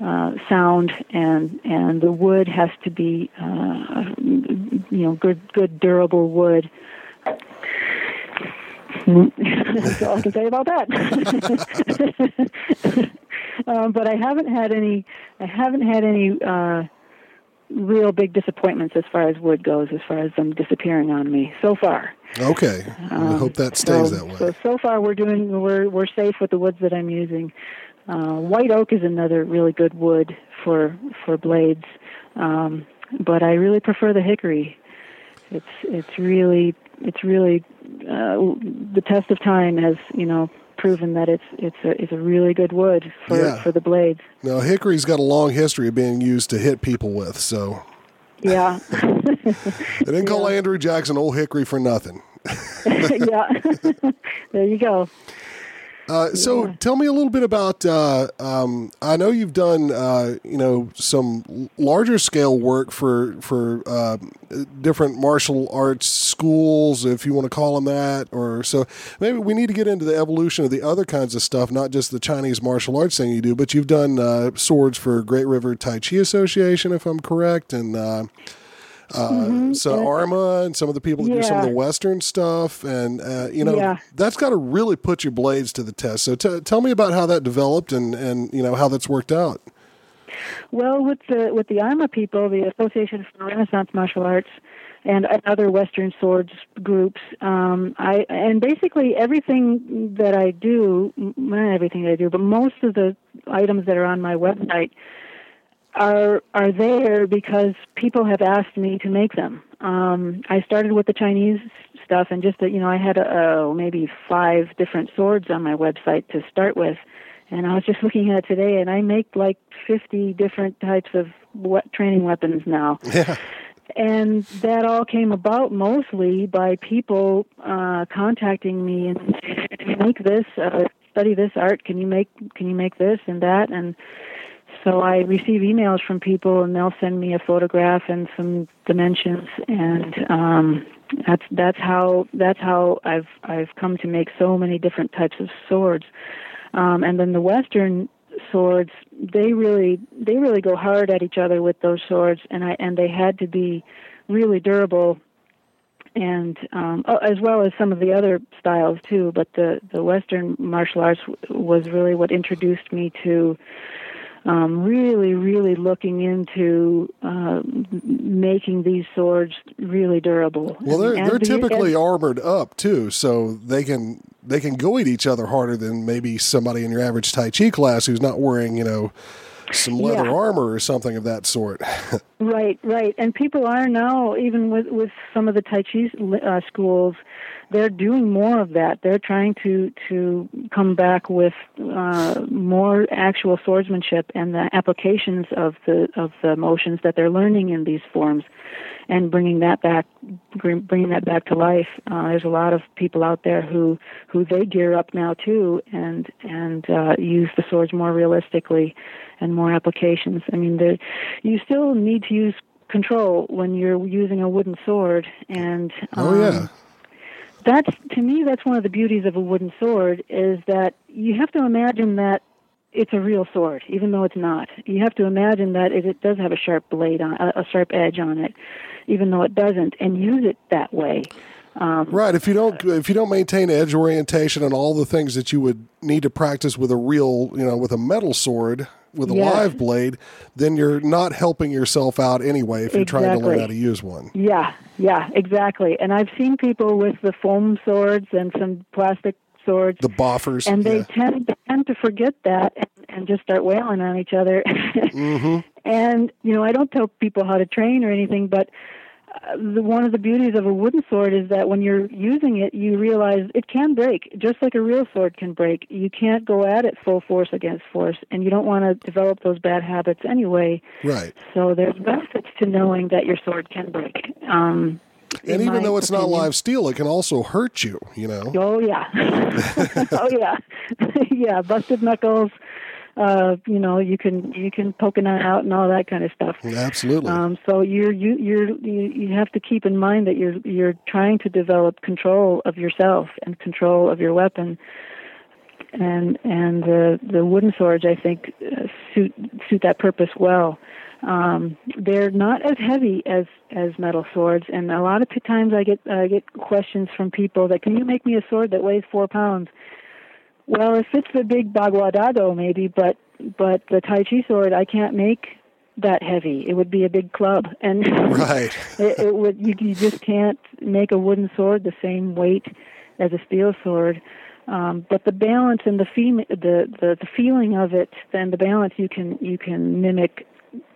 uh, sound and and the wood has to be uh, you know good good durable wood. That's all I can say about that. um, but I haven't had any. I haven't had any uh, real big disappointments as far as wood goes, as far as them disappearing on me so far. Okay, I hope that stays so, that way. So so far we're doing we're we're safe with the woods that I'm using. Uh, white oak is another really good wood for for blades, um, but I really prefer the hickory. It's it's really it's really uh, the test of time has you know proven that it's it's a it's a really good wood for Yeah. for the blades. now, hickory's got a long history of being used to hit people with, so Yeah, they didn't call Andrew Jackson Old Hickory for nothing. yeah. there you go. Uh, so tell me a little bit about. Uh, um, I know you've done uh, you know some larger scale work for for uh, different martial arts schools, if you want to call them that, or so. Maybe we need to get into the evolution of the other kinds of stuff, not just the Chinese martial arts thing you do. But you've done uh, swords for Great River Tai Chi Association, if I'm correct, and. Uh, uh, so ARMA and some of the people that do some of the Western stuff, and uh, you know Yeah. that's got to really put your blades to the test. So t- tell me about how that developed and and you know how that's worked out. Well, with the with the ARMA people, the Association for Renaissance Martial Arts, and other Western swords groups. Um, I and basically everything that I do, not everything that I do, but most of the items that are on my website are are there because people have asked me to make them. Um, I started with the Chinese stuff, and just that you know, I had uh, maybe five different swords on my website to start with, and I was just looking at it today, and I make like fifty different types of what training weapons now. Yeah. And that all came about mostly by people uh, contacting me and can make this, uh, study this art. Can you make can you make this and that and so I receive emails from people and they'll send me a photograph and some dimensions and um that's that's how that's how I've I've come to make so many different types of swords. Um and then the western swords they really they really go hard at each other with those swords and I and they had to be really durable and um, as well as some of the other styles too. But the the Western martial arts was really what introduced me to um, really, really looking into uh, making these swords really durable. Well, they're And they're the- typically and- armored up too, so they can they can go at each other harder than maybe somebody in your average Tai Chi class who's not wearing you know some leather Yeah. armor or something of that sort. Right, right. And people are now, even with, with some of the Tai Chi uh, schools, they're doing more of that. They're trying to, to come back with uh, more actual swordsmanship and the applications of the, of the motions that they're learning in these forms and bringing that back, bringing that back to life. Uh, there's a lot of people out there who, who they gear up now too and, and uh, use the swords more realistically and more applications. I mean, there, you still need to use control when you're using a wooden sword, and um, oh yeah, that's to me that's one of the beauties of a wooden sword is that you have to imagine that it's a real sword, even though it's not. You have to imagine that it, it does have a sharp blade on a, a sharp edge on it, even though it doesn't, and use it that way. right. If you don't if you don't maintain edge orientation and all the things that you would need to practice with a real you know with a metal sword with a Yes. live blade, then you're not helping yourself out anyway if you're trying to learn how to use one. Yeah, yeah, exactly. And I've seen people with the foam swords and some plastic swords The boffers, and they yeah. tend they tend to forget that and, and just start wailing on each other. Mm-hmm. And you know, I don't tell people how to train or anything, but the, one of the beauties of a wooden sword is that when you're using it, you realize it can break, just like a real sword can break. You can't go at it full force against force, and you don't want to develop those bad habits anyway. right. So there's benefits to knowing that your sword can break. Um, And even though it's not live steel, it can also hurt you. You know. Oh yeah, oh yeah, yeah. Busted knuckles. Uh, you know, you can you can poke an eye out and all that kind of stuff. Absolutely. Um, so you're you you're you, you have to keep in mind that you're you're trying to develop control of yourself and control of your weapon. And and the the wooden swords I think uh, suit suit that purpose well. Um, they're not as heavy as as metal swords, and a lot of times I get I get questions from people that can you make me a sword that weighs four pounds? Well, if it's the big Bagua Dadao, maybe, but but the Tai Chi sword I can't make that heavy. It would be a big club, and right. it, it would you, you just can't make a wooden sword the same weight as a steel sword. Um, but the balance and the, fee- the the the feeling of it and the balance you can you can mimic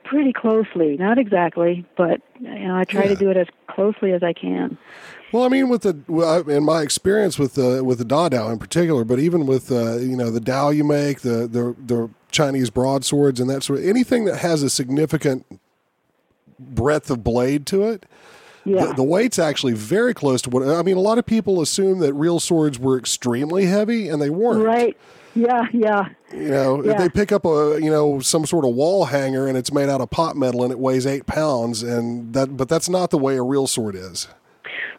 pretty closely. Not exactly, but you know I try Yeah. to do it as closely as I can. Well, I mean, with the in my experience with the with the Da Dao in particular, but even with uh, you know the Dao you make, the the the Chinese broadswords and that sort of anything that has a significant breadth of blade to it. Yeah. The, the weight's actually very close to what I mean. A lot of people assume that real swords were extremely heavy, and they weren't. Right. Yeah, yeah. You know, if Yeah. they pick up a you know some sort of wall hanger and it's made out of pot metal and it weighs eight pounds, and that but that's not the way a real sword is.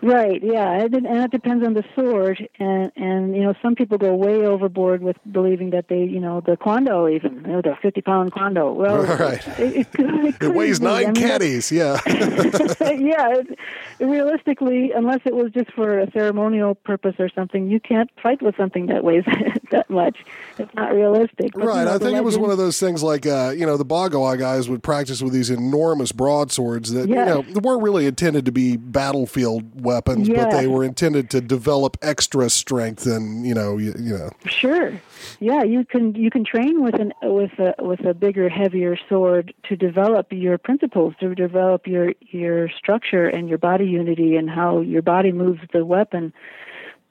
Right. Yeah, it, and it depends on the sword, and and you know some people go way overboard with believing that they you know the kwando even you know the fifty pound kwando. Well, Right. It, it, it, weighs be. I nine mean, catties. Yeah. yeah, it, realistically, unless it was just for a ceremonial purpose or something, you can't fight with something that weighs that much. It's not realistic. Right. I think it was one of those things like, uh, you know, the Bagua guys would practice with these enormous broadswords that, Yes. you know, they weren't really intended to be battlefield weapons, but they were intended to develop extra strength and, you know, you, you know. Sure. Yeah, you can you can train with an with a with a bigger, heavier sword to develop your principles, to develop your your structure and your body unity and how your body moves the weapon.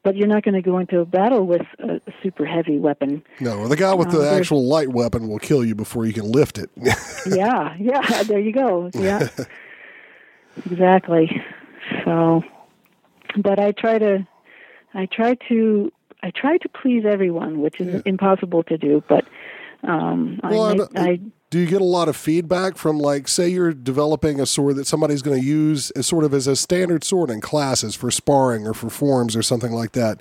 But you're not going to go into a battle with a super heavy weapon. No, the guy with Oh, the actual light weapon will kill you before you can lift it. yeah, yeah, there you go. Yeah. exactly. So but I try to I try to I try to please everyone, which is impossible to do, but um Well, I, make, I Do you get a lot of feedback from, like, say you're developing a sword that somebody's going to use as sort of as a standard sword in classes for sparring or for forms or something like that?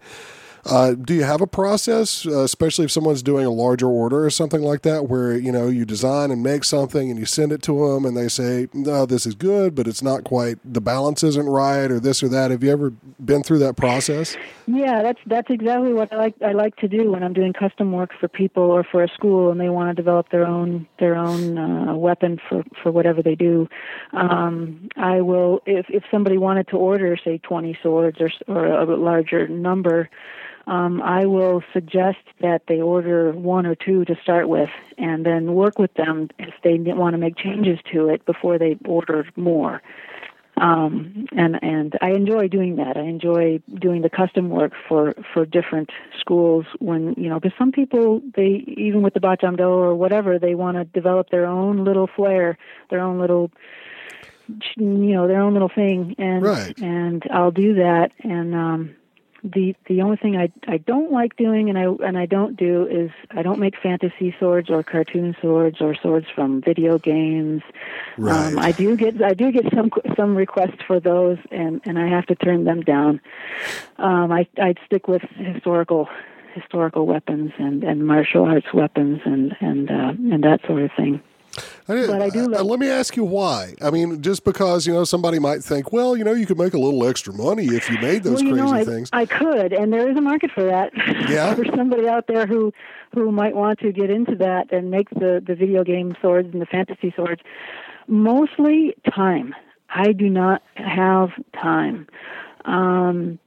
Uh, do you have a process, uh, especially if someone's doing a larger order or something like that, where you know you design and make something and you send it to them and they say, "No, this is good, but it's not quite the balance isn't right," or this or that. Have you ever been through that process? Yeah, that's that's exactly what I like I like to do when I'm doing custom work for people or for a school and they want to develop their own their own uh, weapon for for whatever they do. Um, I will if if somebody wanted to order say 20 swords or or a larger number. Um, I will suggest that they order one or two to start with, and then work with them if they want to make changes to it before they order more um, and and I enjoy doing that. I enjoy doing the custom work for for different schools when you know because some people they even with the Baat Cham Dao or whatever they want to develop their own little flair, their own little you know their own little thing, and Right. and I'll do that and. um the the only thing I I don't like doing and I and I don't do is I don't make fantasy swords or cartoon swords or swords from video games. Right. Um, I do get I do get some some requests for those and and I have to turn them down. Um, I I'd stick with historical historical weapons and and martial arts weapons and and uh, and that sort of thing. I, But I do like- let me ask you why. I mean, just because you know somebody might think, well, you know, you could make a little extra money if you made those well, you crazy know, I, things. I could, and there is a market for that. Yeah? for somebody out there who who might want to get into that and make the the video game swords and the fantasy swords. Mostly time. I do not have time. Um,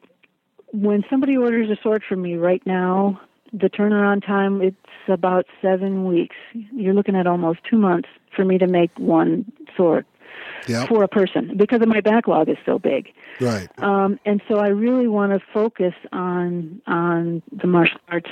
when somebody orders a sword from me right now, the turnaround time it's about seven weeks. You're looking at almost two months for me to make one sword yeah, for a person because of my backlog is so big. right. Um, and so I really want to focus on on the martial arts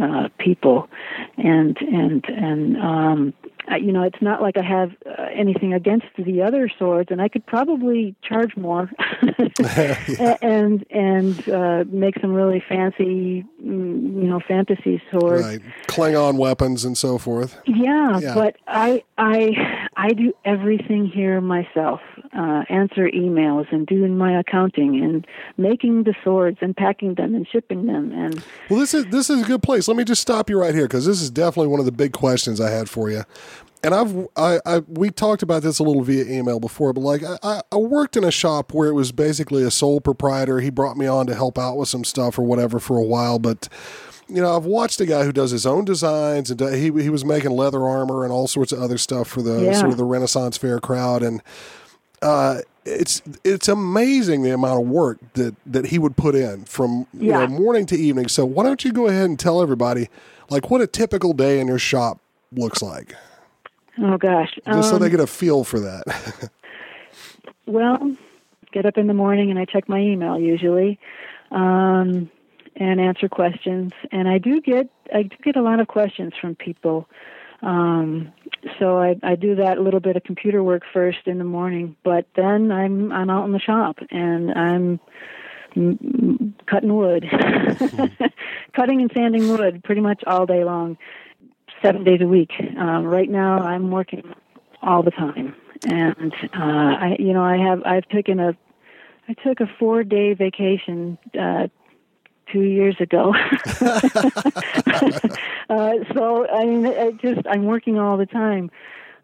uh, people, and and and um, I- you know, it's not like I have uh, anything against the other swords, and I could probably charge more, A- and and uh, make some really fancy, mm, you know, fantasy swords. Right. Klingon weapons and so forth. Yeah, Yeah. but I I I do everything here myself. Uh, answer emails and doing my accounting and making the swords and packing them and shipping them and Well, this is this is a good place. Let me just stop you right here because this is definitely one of the big questions I had for you. And I've I, I we talked about this a little via email before, but like I, I worked in a shop where it was basically a sole proprietor. He brought me on to help out with some stuff or whatever for a while, but you know I've watched a guy who does his own designs and do- he he was making leather armor and all sorts of other stuff for the Yeah. sort of the Renaissance Fair crowd and uh, it's it's amazing the amount of work that that he would put in from you know morning to evening. So why don't you go ahead and tell everybody like what a typical day in your shop looks like, oh gosh. just so Um, they get a feel for that. Well, get up in the morning and I check my email usually, um, and answer questions. And I do get I do get a lot of questions from people. Um, so I, I do that little bit of computer work first in the morning, but then I'm I'm out in the shop and I'm mm, cutting wood, cutting and sanding wood pretty much all day long, seven days a week. Um, right now I'm working all the time, and uh, I you know I have I've taken a I took a four day vacation uh, two years ago. uh, so I mean, I just I'm working all the time.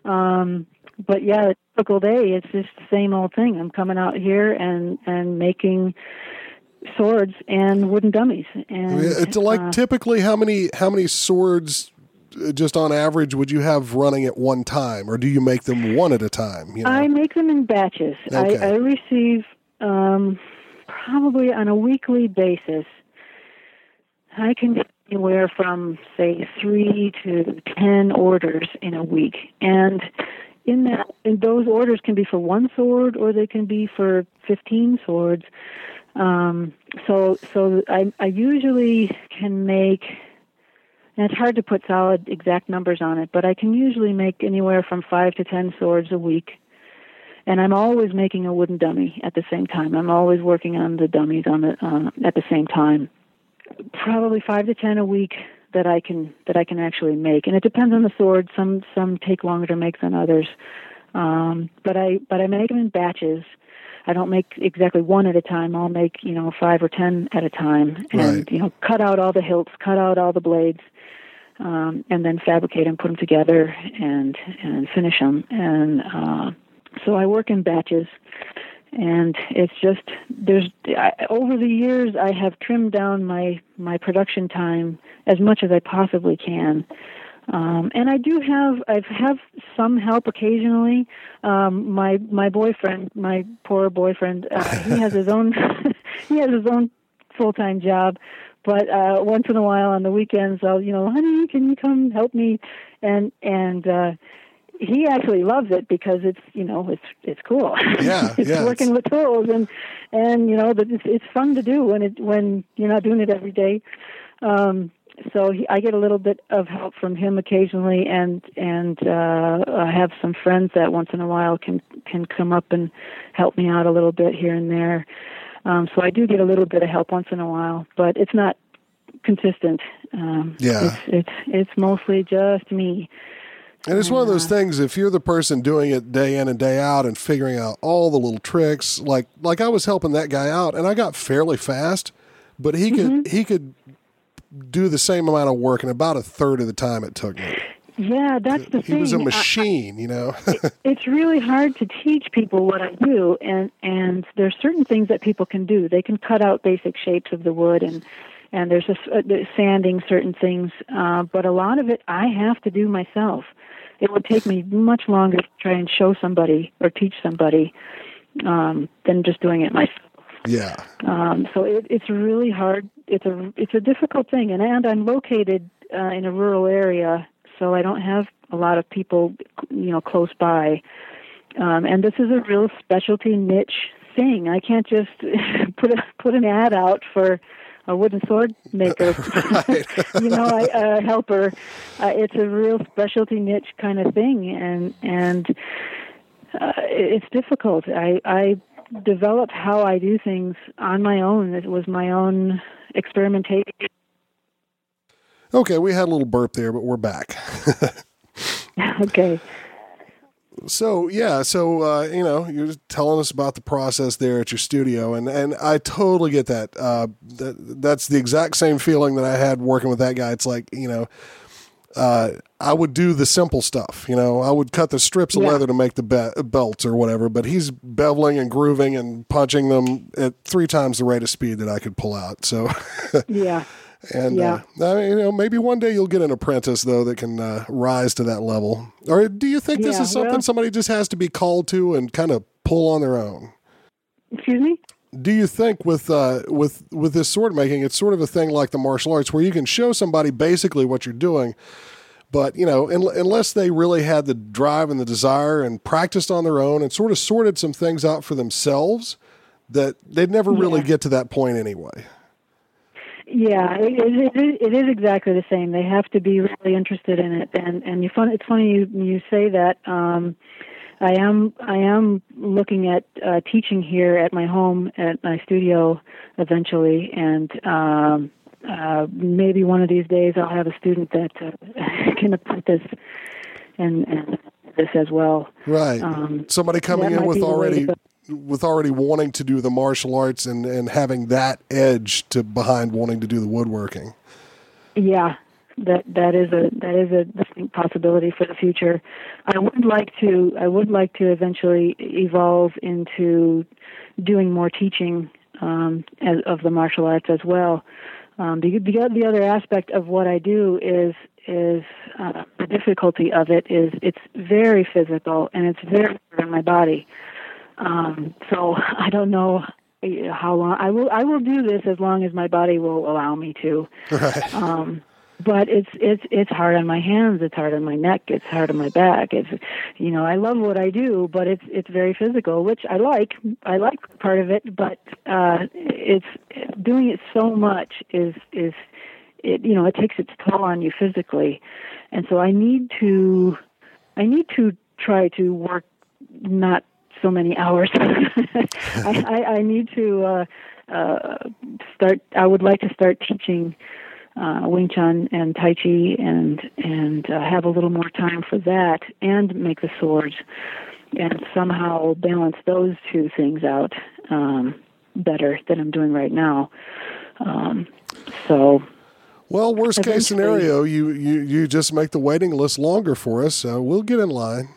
Um, but yeah, a typical day, it's just the same old thing. I'm coming out here and and making swords and wooden dummies. And It's like uh, typically how many how many swords uh, just on average would you have running at one time, or do you make them one at a time? You know? I make them in batches. Okay. I, I receive um, probably on a weekly basis. I can get anywhere from say three to ten orders in a week, and in that, and those orders can be for one sword or they can be for fifteen swords. Um, so, so I, I usually can make. And it's hard to put solid exact numbers on it, but I can usually make anywhere from five to ten swords a week and I'm always making a wooden dummy at the same time. I'm always working on the dummies on the uh, at the same time. Probably five to ten a week that I can that I can actually make, and it depends on the sword. Some some take longer to make than others, um, but I but I make them in batches. I don't make exactly one at a time. I'll make you know five or ten at a time, and Right. you know cut out all the hilts, cut out all the blades, um, and then fabricate them, put them together, and and finish them. And uh, so I work in batches, and it's just there's I, over the years I have trimmed down my my production time as much as I possibly can. Um, and I do have I've have some help occasionally. Um, my my boyfriend, my poor boyfriend, uh, he has his own he has his own full time job. But uh, once in a while on the weekends, I'll you know, honey, can you come help me? And and uh, he actually loves it because it's you know it's it's cool. Yeah, it's yeah, working with tools and and you know that it's it's fun to do when it when you're not doing it every day. Um, so he, I get a little bit of help from him occasionally, and and uh, I have some friends that once in a while can can come up and help me out a little bit here and there. Um, so I do get a little bit of help once in a while, but it's not consistent. Um, Yeah. it's, it's it's mostly just me. And it's one of those things. If you're the person doing it day in and day out and figuring out all the little tricks, like like I was helping that guy out, and I got fairly fast, but he could Mm-hmm. he could do the same amount of work in about a third of the time it took me. Yeah, that's the He thing. was a machine, you know. it's really hard to teach people what I do, and and there's certain things that people can do. They can cut out basic shapes of the wood, and and there's a, s- uh, the sanding certain things, uh, but a lot of it I have to do myself. It would take me much longer to try and show somebody or teach somebody um, than just doing it myself. yeah, Um, so it, it's really hard. It's a it's a difficult thing, and and I'm located uh, in a rural area, so I don't have a lot of people, you know, close by. Um, and this is a real specialty niche thing. I can't just put a, put an ad out for a wooden sword maker, you know, I, a helper. Uh, it's a real specialty niche kind of thing, and and uh, it's difficult. I I developed how I do things on my own. It was my own experimentation. Okay. We had a little burp there, but we're back. okay. So yeah, so uh, you know, you're telling us about the process there at your studio, and and I totally get that. Uh, that that's the exact same feeling that I had working with that guy. It's like you know, uh, I would do the simple stuff. You know, I would cut the strips of Yeah. leather to make the be- belts or whatever, but he's beveling and grooving and punching them at three times the rate of speed that I could pull out. So. Yeah. And Yeah. uh, I mean, you know, maybe one day you'll get an apprentice though that can uh, rise to that level. Or do you think this Yeah, is something well- somebody just has to be called to and kind of pull on their own? Excuse me. Do you think with uh, with with this sword making, it's sort of a thing like the martial arts where you can show somebody basically what you're doing, but you know, un- unless they really had the drive and the desire and practiced on their own and sort of sorted some things out for themselves, that they'd never really Yeah. get to that point anyway. Yeah, it, it, it, it is exactly the same. They have to be really interested in it, and and you fun. It's funny you you say that. Um, I am I am looking at uh, teaching here at my home at my studio eventually, and um, uh, maybe one of these days I'll have a student that uh, can apprentice and and this as well. Right. Um, Somebody coming in with be way to already. With already wanting to do the martial arts and, and having that edge to behind wanting to do the woodworking. Yeah, that that is a that is a distinct possibility for the future. I would like to I would like to eventually evolve into doing more teaching um, as, of the martial arts as well. Um, the, the the other aspect of what I do is is uh, the difficulty of it is it's very physical and it's very hard on my body. Um, so I don't know how long I will I will do this as long as my body will allow me to. Right. Um, but it's it's it's hard on my hands, it's hard on my neck, it's hard on my back. It's you know, I love what I do, but it's it's very physical, which I like. I like part of it, but uh it's doing it so much is is it you know, it takes its toll on you physically. And so I need to I need to try to work not so many hours. I, I, I need to uh, uh, start. I would like to start teaching uh, Wing Chun and Tai Chi, and and uh, have a little more time for that, and make the swords, and somehow balance those two things out um, better than I'm doing right now. Um, so Well, worst case scenario, you, you, you just make the waiting list longer for us, so we'll get in line.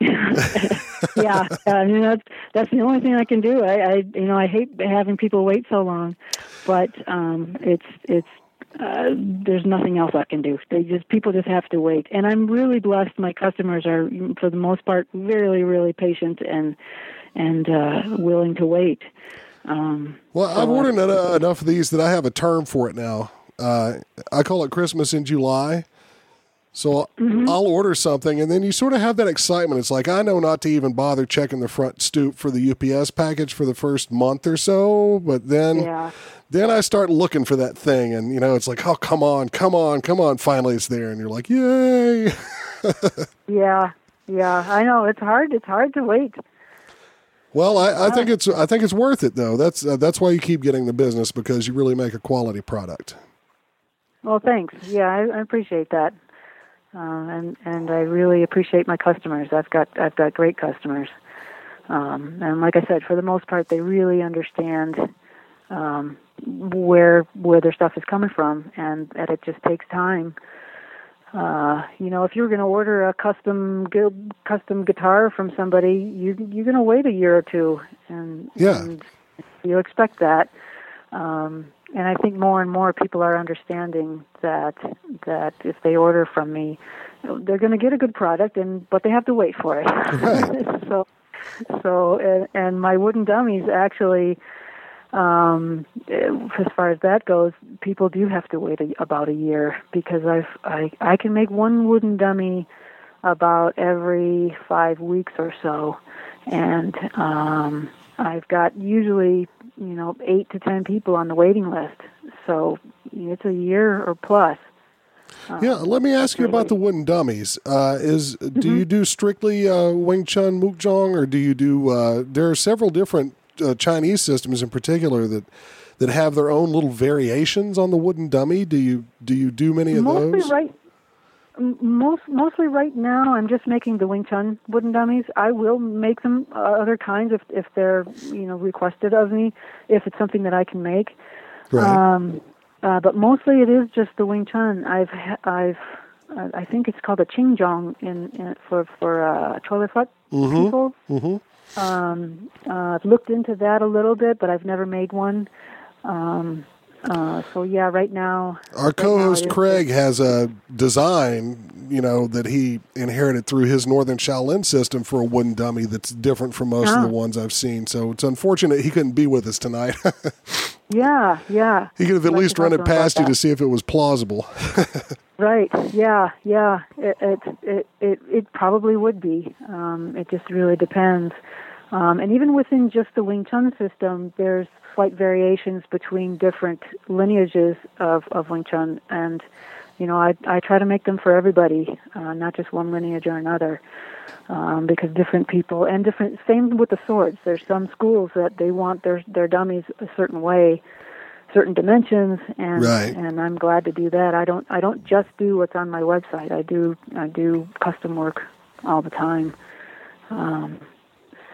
yeah, I mean that's that's the only thing I can do. I, I you know I hate having people wait so long, but um, it's it's uh, there's nothing else I can do. They just people just have to wait, and I'm really blessed. My customers are for the most part really really patient and and uh, willing to wait. Um, Well, I've so, uh, ordered enough of these that I have a term for it now. Uh, I call it Christmas in July. So Mm-hmm. I'll order something, and then you sort of have that excitement. It's like I know not to even bother checking the front stoop for the UPS package for the first month or so, but then Yeah. then I start looking for that thing, and you know it's like, oh come on, come on, come on! Finally, it's there, and you're like, yay! Yeah, yeah, I know it's hard. It's hard to wait. Well, I, I think it's I think it's worth it though. That's uh, that's why you keep getting the business because you really make a quality product. Well, thanks. Yeah, I, I appreciate that, uh, and and I really appreciate my customers. I've got I've got great customers, um, and like I said, for the most part, they really understand um, where where their stuff is coming from, and that it just takes time. Uh, you know, if you were going to order a custom gu- custom guitar from somebody, you you're going to wait a year or two, and Yeah. and you expect that. Um, and I think more and more people are understanding that that if they order from me, they're going to get a good product, and but they have to wait for it. Right. so, so and, and my wooden dummies actually, um, as far as that goes, people do have to wait a, about a year because I've I I can make one wooden dummy about every five weeks or so, and um, I've got usually you know eight to ten people on the waiting list, so it's a year or plus. Yeah, let me ask you about the wooden dummies. Uh, is do you do strictly uh, Wing Chun Mukjong, or do you do? Uh, there are several different uh, Chinese systems in particular that that have their own little variations on the wooden dummy. Do you do you do many of mostly those? right most mostly right now i'm just making the wing chun wooden dummies i will make them uh, other kinds if if they're you know requested of me if it's something that i can make Right. um uh, but mostly it is just the wing chun i've ha- i've uh, i think it's called a qingjong in, in for for uh Choy Li Fut people mm-hmm. um, uh, I've looked into that a little bit, but I've never made one. Um, uh, so yeah, right now. Our co-host is Craig has a design, you know, that he inherited through his Northern Shaolin system for a wooden dummy that's different from most of Ah. the ones I've seen. So it's unfortunate he couldn't be with us tonight. Yeah, yeah. he could have at Like least run it to him about past you to see if it was plausible. Right. Yeah. Yeah. It it it it, it probably would be. Um, it just really depends. Um, and even within just the Wing Chun system, there's slight variations between different lineages of, of Wing Chun, and you know, I I try to make them for everybody, uh, not just one lineage or another, um, because different people and different. Same with the swords. There's some schools that they want their their dummies a certain way, certain dimensions, and Right. and I'm glad to do that. I don't I don't just do what's on my website. I do I do custom work all the time. Um,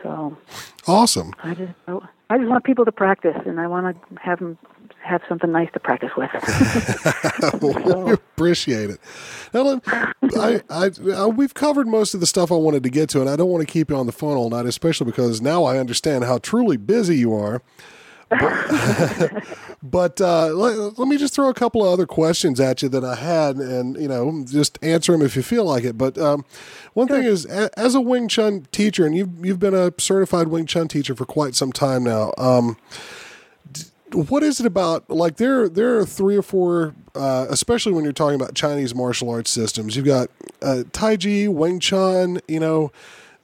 So Awesome. I just I just want people to practice, and I want to have them have something nice to practice with. we appreciate it. Ellen, I, I, I, we've covered most of the stuff I wanted to get to, and I don't want to keep you on the phone all night, especially because now I understand how truly busy you are. But, uh, let, let, me just throw a couple of other questions at you that I had, and you know, just answer them if you feel like it. But um, one sure. thing is, as a Wing Chun teacher, and you've you've been a certified Wing Chun teacher for quite some time now. Um, what is it about like there there are three or four uh, especially when you're talking about Chinese martial arts systems you've got uh, Tai Chi Wing Chun you know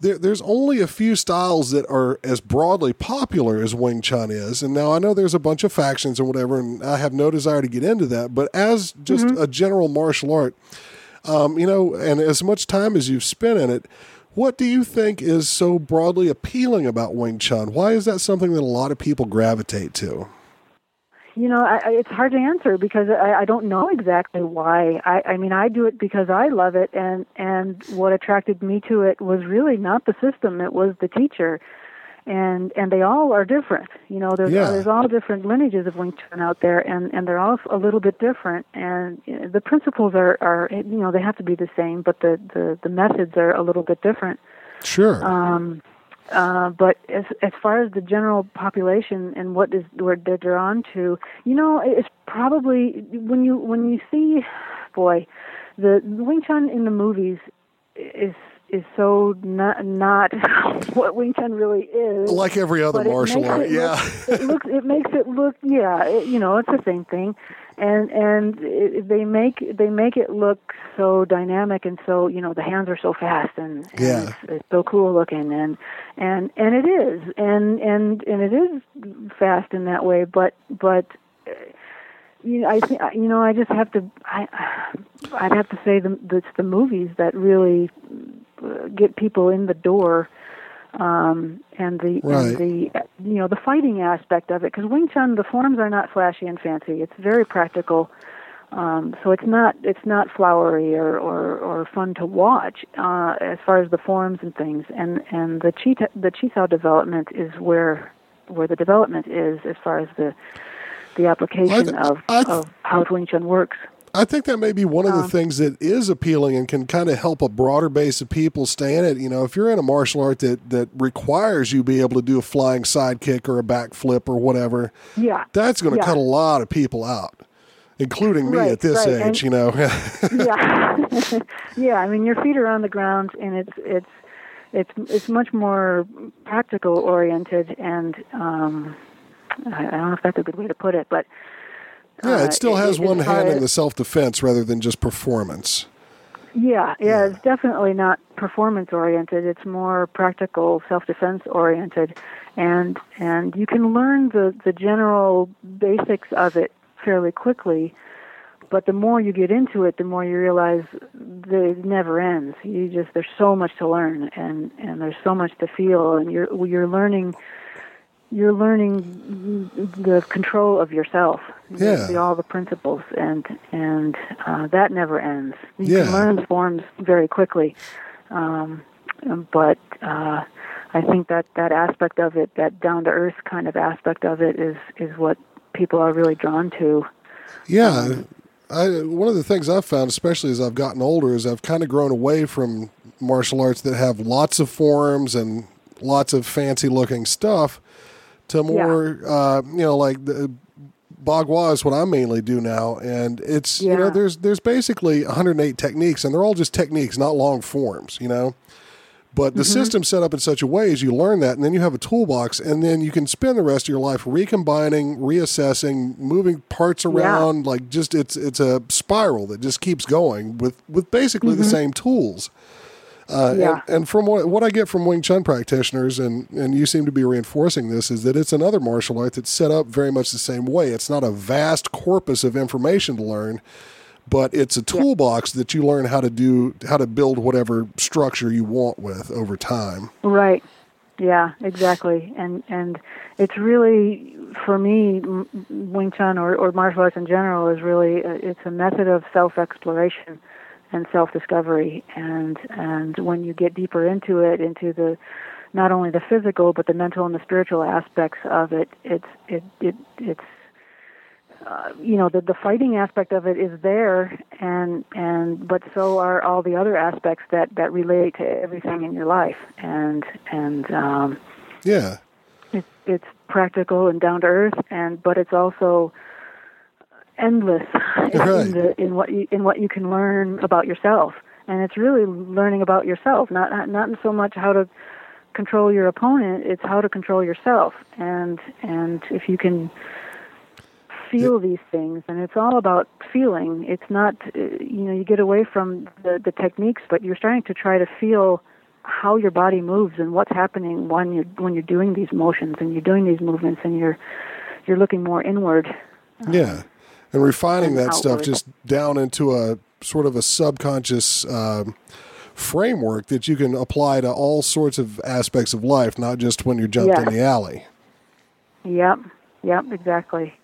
there, there's only a few styles that are as broadly popular as Wing Chun is and now I know there's a bunch of factions and whatever and I have no desire to get into that but as just mm-hmm. a general martial art um, you know and as much time as you've spent in it what do you think is so broadly appealing about Wing Chun? Why is that something that a lot of people gravitate to? You know, I, it's hard to answer because I, I don't know exactly why. I, I mean, I do it because I love it, and and what attracted me to it was really not the system; it was the teacher, and and they all are different. You know, there's yeah. there's all different lineages of Wing Chun out there, and and they're all a little bit different, and the principles are are you know they have to be the same, but the the the methods are a little bit different. Sure. Um, uh, but as as far as the general population and what is where they're drawn to, you know, it's probably when you when you see, boy, the Wing Chun in the movies is is so not not what Wing Chun really is. Like every other martial art, yeah. Look, it looks it makes it look yeah, it, you know, it's the same thing and and it, they make they make it look so dynamic and so you know the hands are so fast and, and yeah. it's, it's so cool looking and and and it is and and and it is fast in that way but but uh, you know, I think you know I just have to I I'd have to say the it's the movies that really uh, get people in the door um, and the right. and the you know the fighting aspect of it because Wing Chun the forms are not flashy and fancy. It's very practical, um, so it's not it's not flowery or or, or fun to watch uh, as far as the forms and things. And and the chi the chi sao development is where where the development is as far as the the application th- of, th- of how Wing Chun works. I think that may be one of the Um, things that is appealing and can kind of help a broader base of people stay in it. You know, if you're in a martial art that, that requires you be able to do a flying sidekick or a backflip or whatever, Yeah, that's going to Yeah. cut a lot of people out, including me Right, at this right. age. And- you know, yeah, yeah. I mean, your feet are on the ground, and it's it's it's it's much more practical oriented, and um, I, I don't know if that's a good way to put it, but yeah, uh, it still has as one hand in the self defense rather than just performance. Yeah, yeah, it's definitely not performance oriented. It's more practical, self defense oriented, and and you can learn the the general basics of it fairly quickly. But the more you get into it, the more you realize that it never ends. You just there's so much to learn, and and there's so much to feel, and you're you're learning you're learning the control of yourself. You Yeah. see all the principles, and and uh, that never ends. You Yeah. can learn forms very quickly, um, but uh, I think that that aspect of it, that down to earth kind of aspect of it, is is what people are really drawn to. Yeah. I, one of the things I've found, especially as I've gotten older, is I've kind of grown away from martial arts that have lots of forms and lots of fancy looking stuff to more, uh, you know, like the Bagua is what I mainly do now. And it's, you know, there's, there's basically 108 techniques and they're all just techniques, not long forms, you know? But the system's set up in such a way as you learn that, and then you have a toolbox, and then you can spend the rest of your life recombining, reassessing, moving parts around. Like just it's it's a spiral that just keeps going with with basically the same tools. Uh, Yeah. and, and from what, what I get from Wing Chun practitioners, and, and you seem to be reinforcing this, is that it's another martial art that's set up very much the same way. It's not a vast corpus of information to learn, but it's a toolbox that you learn how to do, how to build whatever structure you want with over time. Right. Yeah, exactly. And and it's really for me Wing Chun or, or martial arts in general is really a, it's a method of self exploration and self discovery. And and when you get deeper into it, into the not only the physical but the mental and the spiritual aspects of it. It's it it it's uh, you know the the fighting aspect of it is there and and but so are all the other aspects that that relate to everything in your life and and um Yeah. it's it's practical and down to earth and but it's also endless Right. in, the, in what you in what you can learn about yourself. And it's really learning about yourself not not not so much how to control your opponent it's how to control yourself. And and if you can feel these things and it's all about feeling. It's not uh, you know you get away from the the techniques but you're starting to try to feel how your body moves and what's happening when you're when you're doing these motions and you're doing these movements and you're you're looking more inward. Yeah. And refining that stuff just down into a sort of a subconscious um, framework that you can apply to all sorts of aspects of life, not just when you're jumped Yes. in the alley. yep yep exactly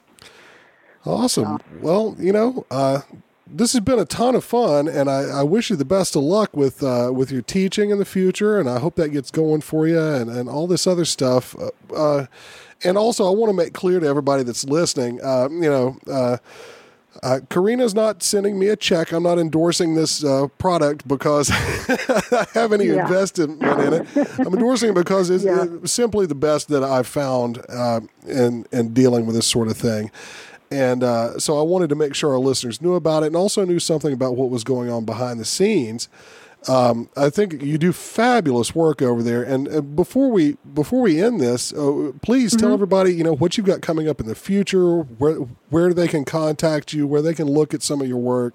Awesome. Well, you know, uh, this has been a ton of fun, and I, I wish you the best of luck with uh, with your teaching in the future, and I hope that gets going for you, and, and all this other stuff. Uh, uh, and also, I want to make clear to everybody that's listening, uh, you know. Uh, uh, Karina's not sending me a check. I'm not endorsing this uh, product because I have any Yeah. investment in it. I'm endorsing it because it's, Yeah. it's simply the best that I've found uh, in in dealing with this sort of thing. And uh, so I wanted to make sure our listeners knew about it and also knew something about what was going on behind the scenes. Um, I think you do fabulous work over there. And uh, before we before we end this, uh, please tell everybody you know what you've got coming up in the future, where where they can contact you, where they can look at some of your work.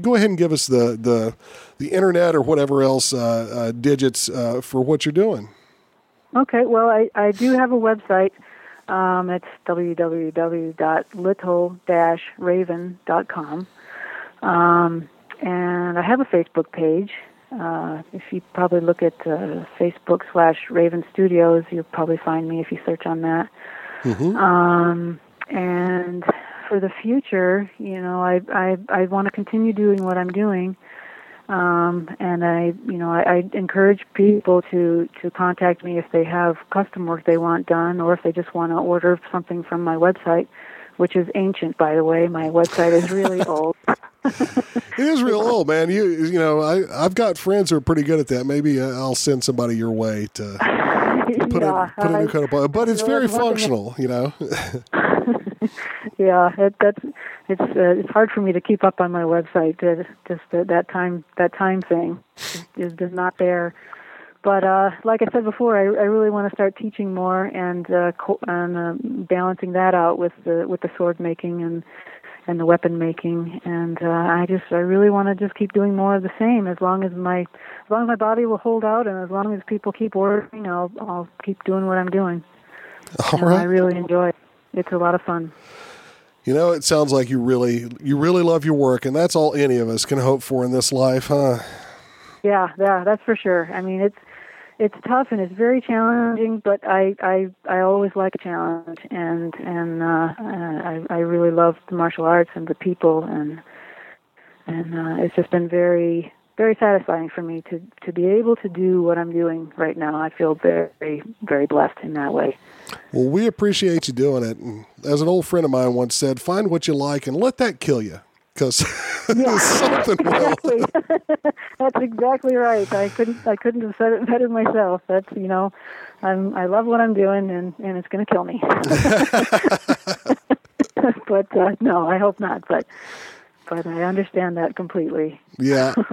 Go ahead and give us the the the internet or whatever else uh, uh, digits uh, for what you're doing. Okay, well, I, I do have a website. Um, it's www.little-raven.com. Um, and I have a Facebook page. Uh, if you probably look at uh, Facebook slash Raven Studios, you'll probably find me if you search on that. Um, and for the future, you know, I I, I want to continue doing what I'm doing. Um, and I, you know, I, I encourage people to to contact me if they have custom work they want done, or if they just want to order something from my website, which is ancient, by the way. My website is really old. It is real old, man. You you know, I I've got friends who are pretty good at that. Maybe uh, I'll send somebody your way to put yeah, a put a I- new coat up. But it's very functional, you know. yeah, it, that's it's uh, it's hard for me to keep up on my website. Uh, just that that time that time thing is is not there. But uh, like I said before, I, I really want to start teaching more and uh, co- and uh, balancing that out with the with the sword making and and the weapon making. And uh, I just I really want to just keep doing more of the same as long as my as long as my body will hold out and as long as people keep ordering, I'll I'll keep doing what I'm doing. All And I really enjoy it. It's a lot of fun. You know, it sounds like you really you really love your work, and that's all any of us can hope for in this life, huh? Yeah, yeah, that's for sure. I mean, it's it's tough and it's very challenging, but I I I always like a challenge, and and uh, I I really love the martial arts and the people, and and uh, it's just been very very satisfying for me to to be able to do what I'm doing right now. I feel very very blessed in that way. Well, we appreciate you doing it. And as an old friend of mine once said, find what you like and let that kill you. Because something will. Exactly. That's exactly right. I couldn't I couldn't have said it better myself. That's you know, I'm I love what I'm doing and and it's going to kill me. but uh, no, I hope not. But but I understand that completely. Yeah.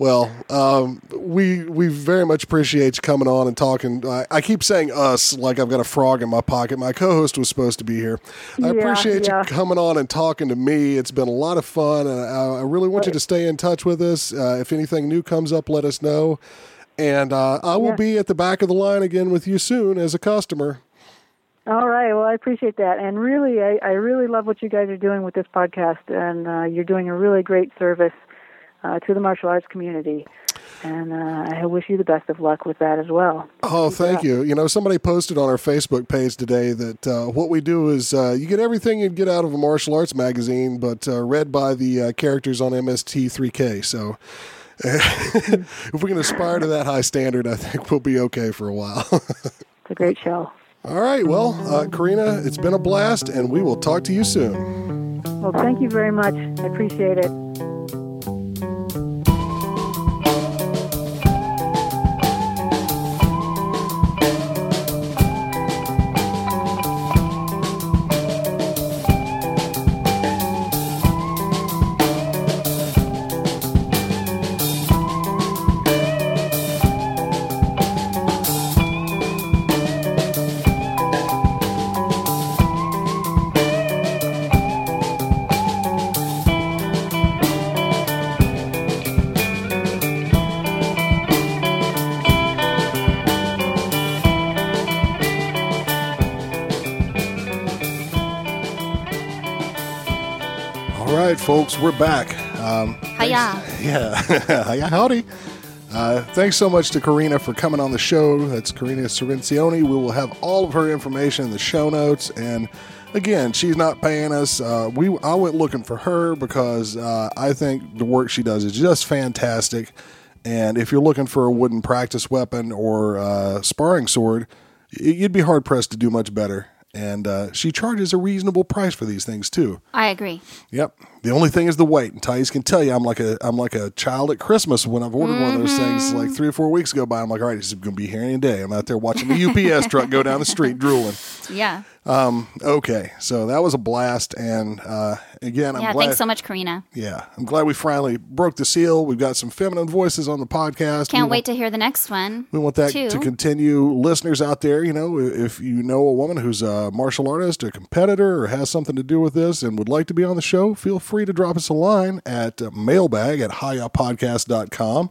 Well, um, we we very much appreciate you coming on and talking. I, I keep saying us like I've got a frog in my pocket. My co-host was supposed to be here. I Yeah, appreciate yeah. you coming on and talking to me. It's been a lot of fun, and I, I really want you to stay in touch with us. Uh, if anything new comes up, let us know. And uh, I will Yeah. be at the back of the line again with you soon as a customer. All right. Well, I appreciate that, and really, I, I really love what you guys are doing with this podcast, and uh, you're doing a really great service uh, to the martial arts community. And uh, I wish you the best of luck with that as well. Oh, thank you. You know, somebody posted on our Facebook page today that uh, what we do is uh, you get everything you'd get out of a martial arts magazine, but uh, read by the uh, characters on MST3K. So if we can aspire to that high standard, I think we'll be okay for a while. It's a great show. All right. Well, uh, Karina, it's been a blast, and we will talk to you soon. Well, thank you very much. I appreciate it. Folks, we're back. Um, Hiya. Yeah, Hiya, howdy. Uh, thanks so much to Karina for coming on the show. That's Karina Sorrencioni. We will have all of her information in the show notes. And again, she's not paying us. Uh, we I went looking for her because uh, I think the work she does is just fantastic. And if you're looking for a wooden practice weapon or uh, sparring sword, you'd be hard pressed to do much better. And uh, she charges a reasonable price for these things too. I agree. Yep. The only thing is the weight. And Thais can tell you, I'm like a I'm like a child at Christmas when I've ordered one of those things. Like three or four weeks go by, I'm like, all right, this is going to be here any day. I'm out there watching the UPS truck go down the street drooling. Yeah. Um, Okay, so that was a blast, and uh, again, I'm yeah. glad. Thanks so much, Karina. Yeah, I'm glad we finally broke the seal. We've got some feminine voices on the podcast. Can't We wait to hear the next one. We want that too. to continue. Listeners out there, you know, if you know a woman who's a martial artist, a competitor, or has something to do with this and would like to be on the show, feel free to drop us a line at uh, mailbag at hiyapodcast.com.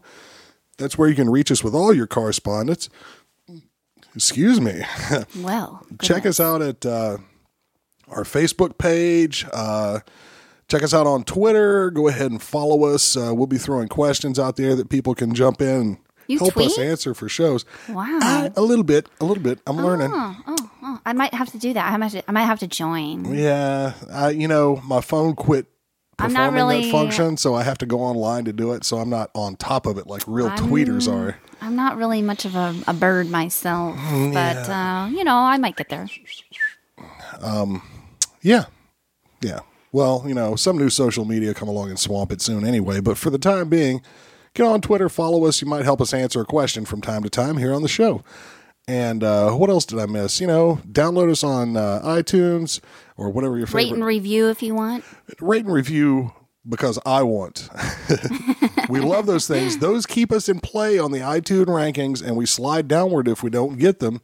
That's where you can reach us with all your correspondence. Excuse me. Well, Check us out at uh, our Facebook page. Uh, check us out on Twitter. Go ahead and follow us. Uh, we'll be throwing questions out there that people can jump in and You help us answer for shows. Wow. A little bit, a little bit. I'm learning. Oh, I might have to do that. I might. Have to, I might have to join. Yeah, I, you know, my phone quit I'm performing not really- that function, so I have to go online to do it. So I'm not on top of it like real tweeters are. I'm not really much of a, a bird myself, Mm, but uh, you know, I might get there. Um, Yeah, yeah. Well, you know, some new social media come along and swamp it soon anyway. But for the time being, get on Twitter, follow us. You might help us answer a question from time to time here on the show. And uh, what else did I miss? You know, download us on uh, iTunes or whatever your favorite. Rate and review if you want. rate and review because I want. we love those things. Those keep us in play on the iTunes rankings, and we slide downward if we don't get them.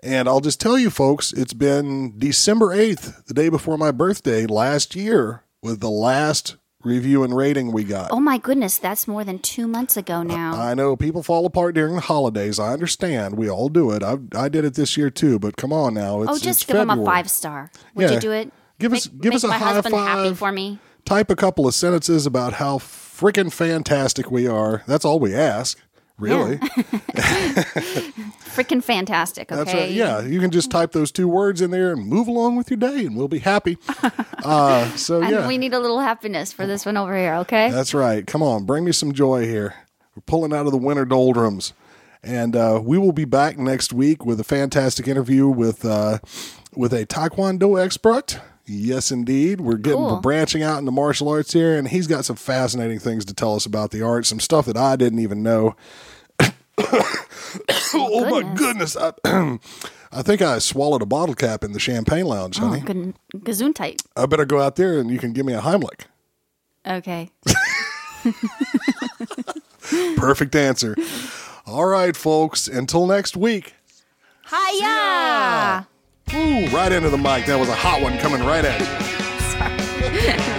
And I'll just tell you, folks, it's been December 8th, the day before my birthday last year, with the last review and rating we got. Oh my goodness, that's more than two months ago now. I know people fall apart during the holidays. I understand. We all do it. I, I did it this year too, but come on now. It's, oh, just it's give them a five star. Would Yeah. you do it? Give us- Make- give make us a my high husband happy five. for me. type a couple of sentences about how freaking fantastic we are. That's all we ask, really. Freaking fantastic. Okay. That's right. Yeah, you can just type those two words in there and move along with your day, and we'll be happy. Uh, so And yeah, we need a little happiness for this one over here. Okay. that's right. Come on, bring me some joy here. We're pulling out of the winter doldrums, and uh, we will be back next week with a fantastic interview with uh, with a Taekwondo expert. Yes, indeed. We're getting Cool. we're branching out into martial arts here, and he's got some fascinating things to tell us about the art, some stuff that I didn't even know. oh my goodness! I, I think I swallowed a bottle cap in the champagne lounge, oh, honey. good. Gesundheit. I better go out there and you can give me a Heimlich. Okay. Perfect answer. All right, folks. Until next week. Hiya! Ooh, right into the mic. That was a hot one coming right at you. Sorry.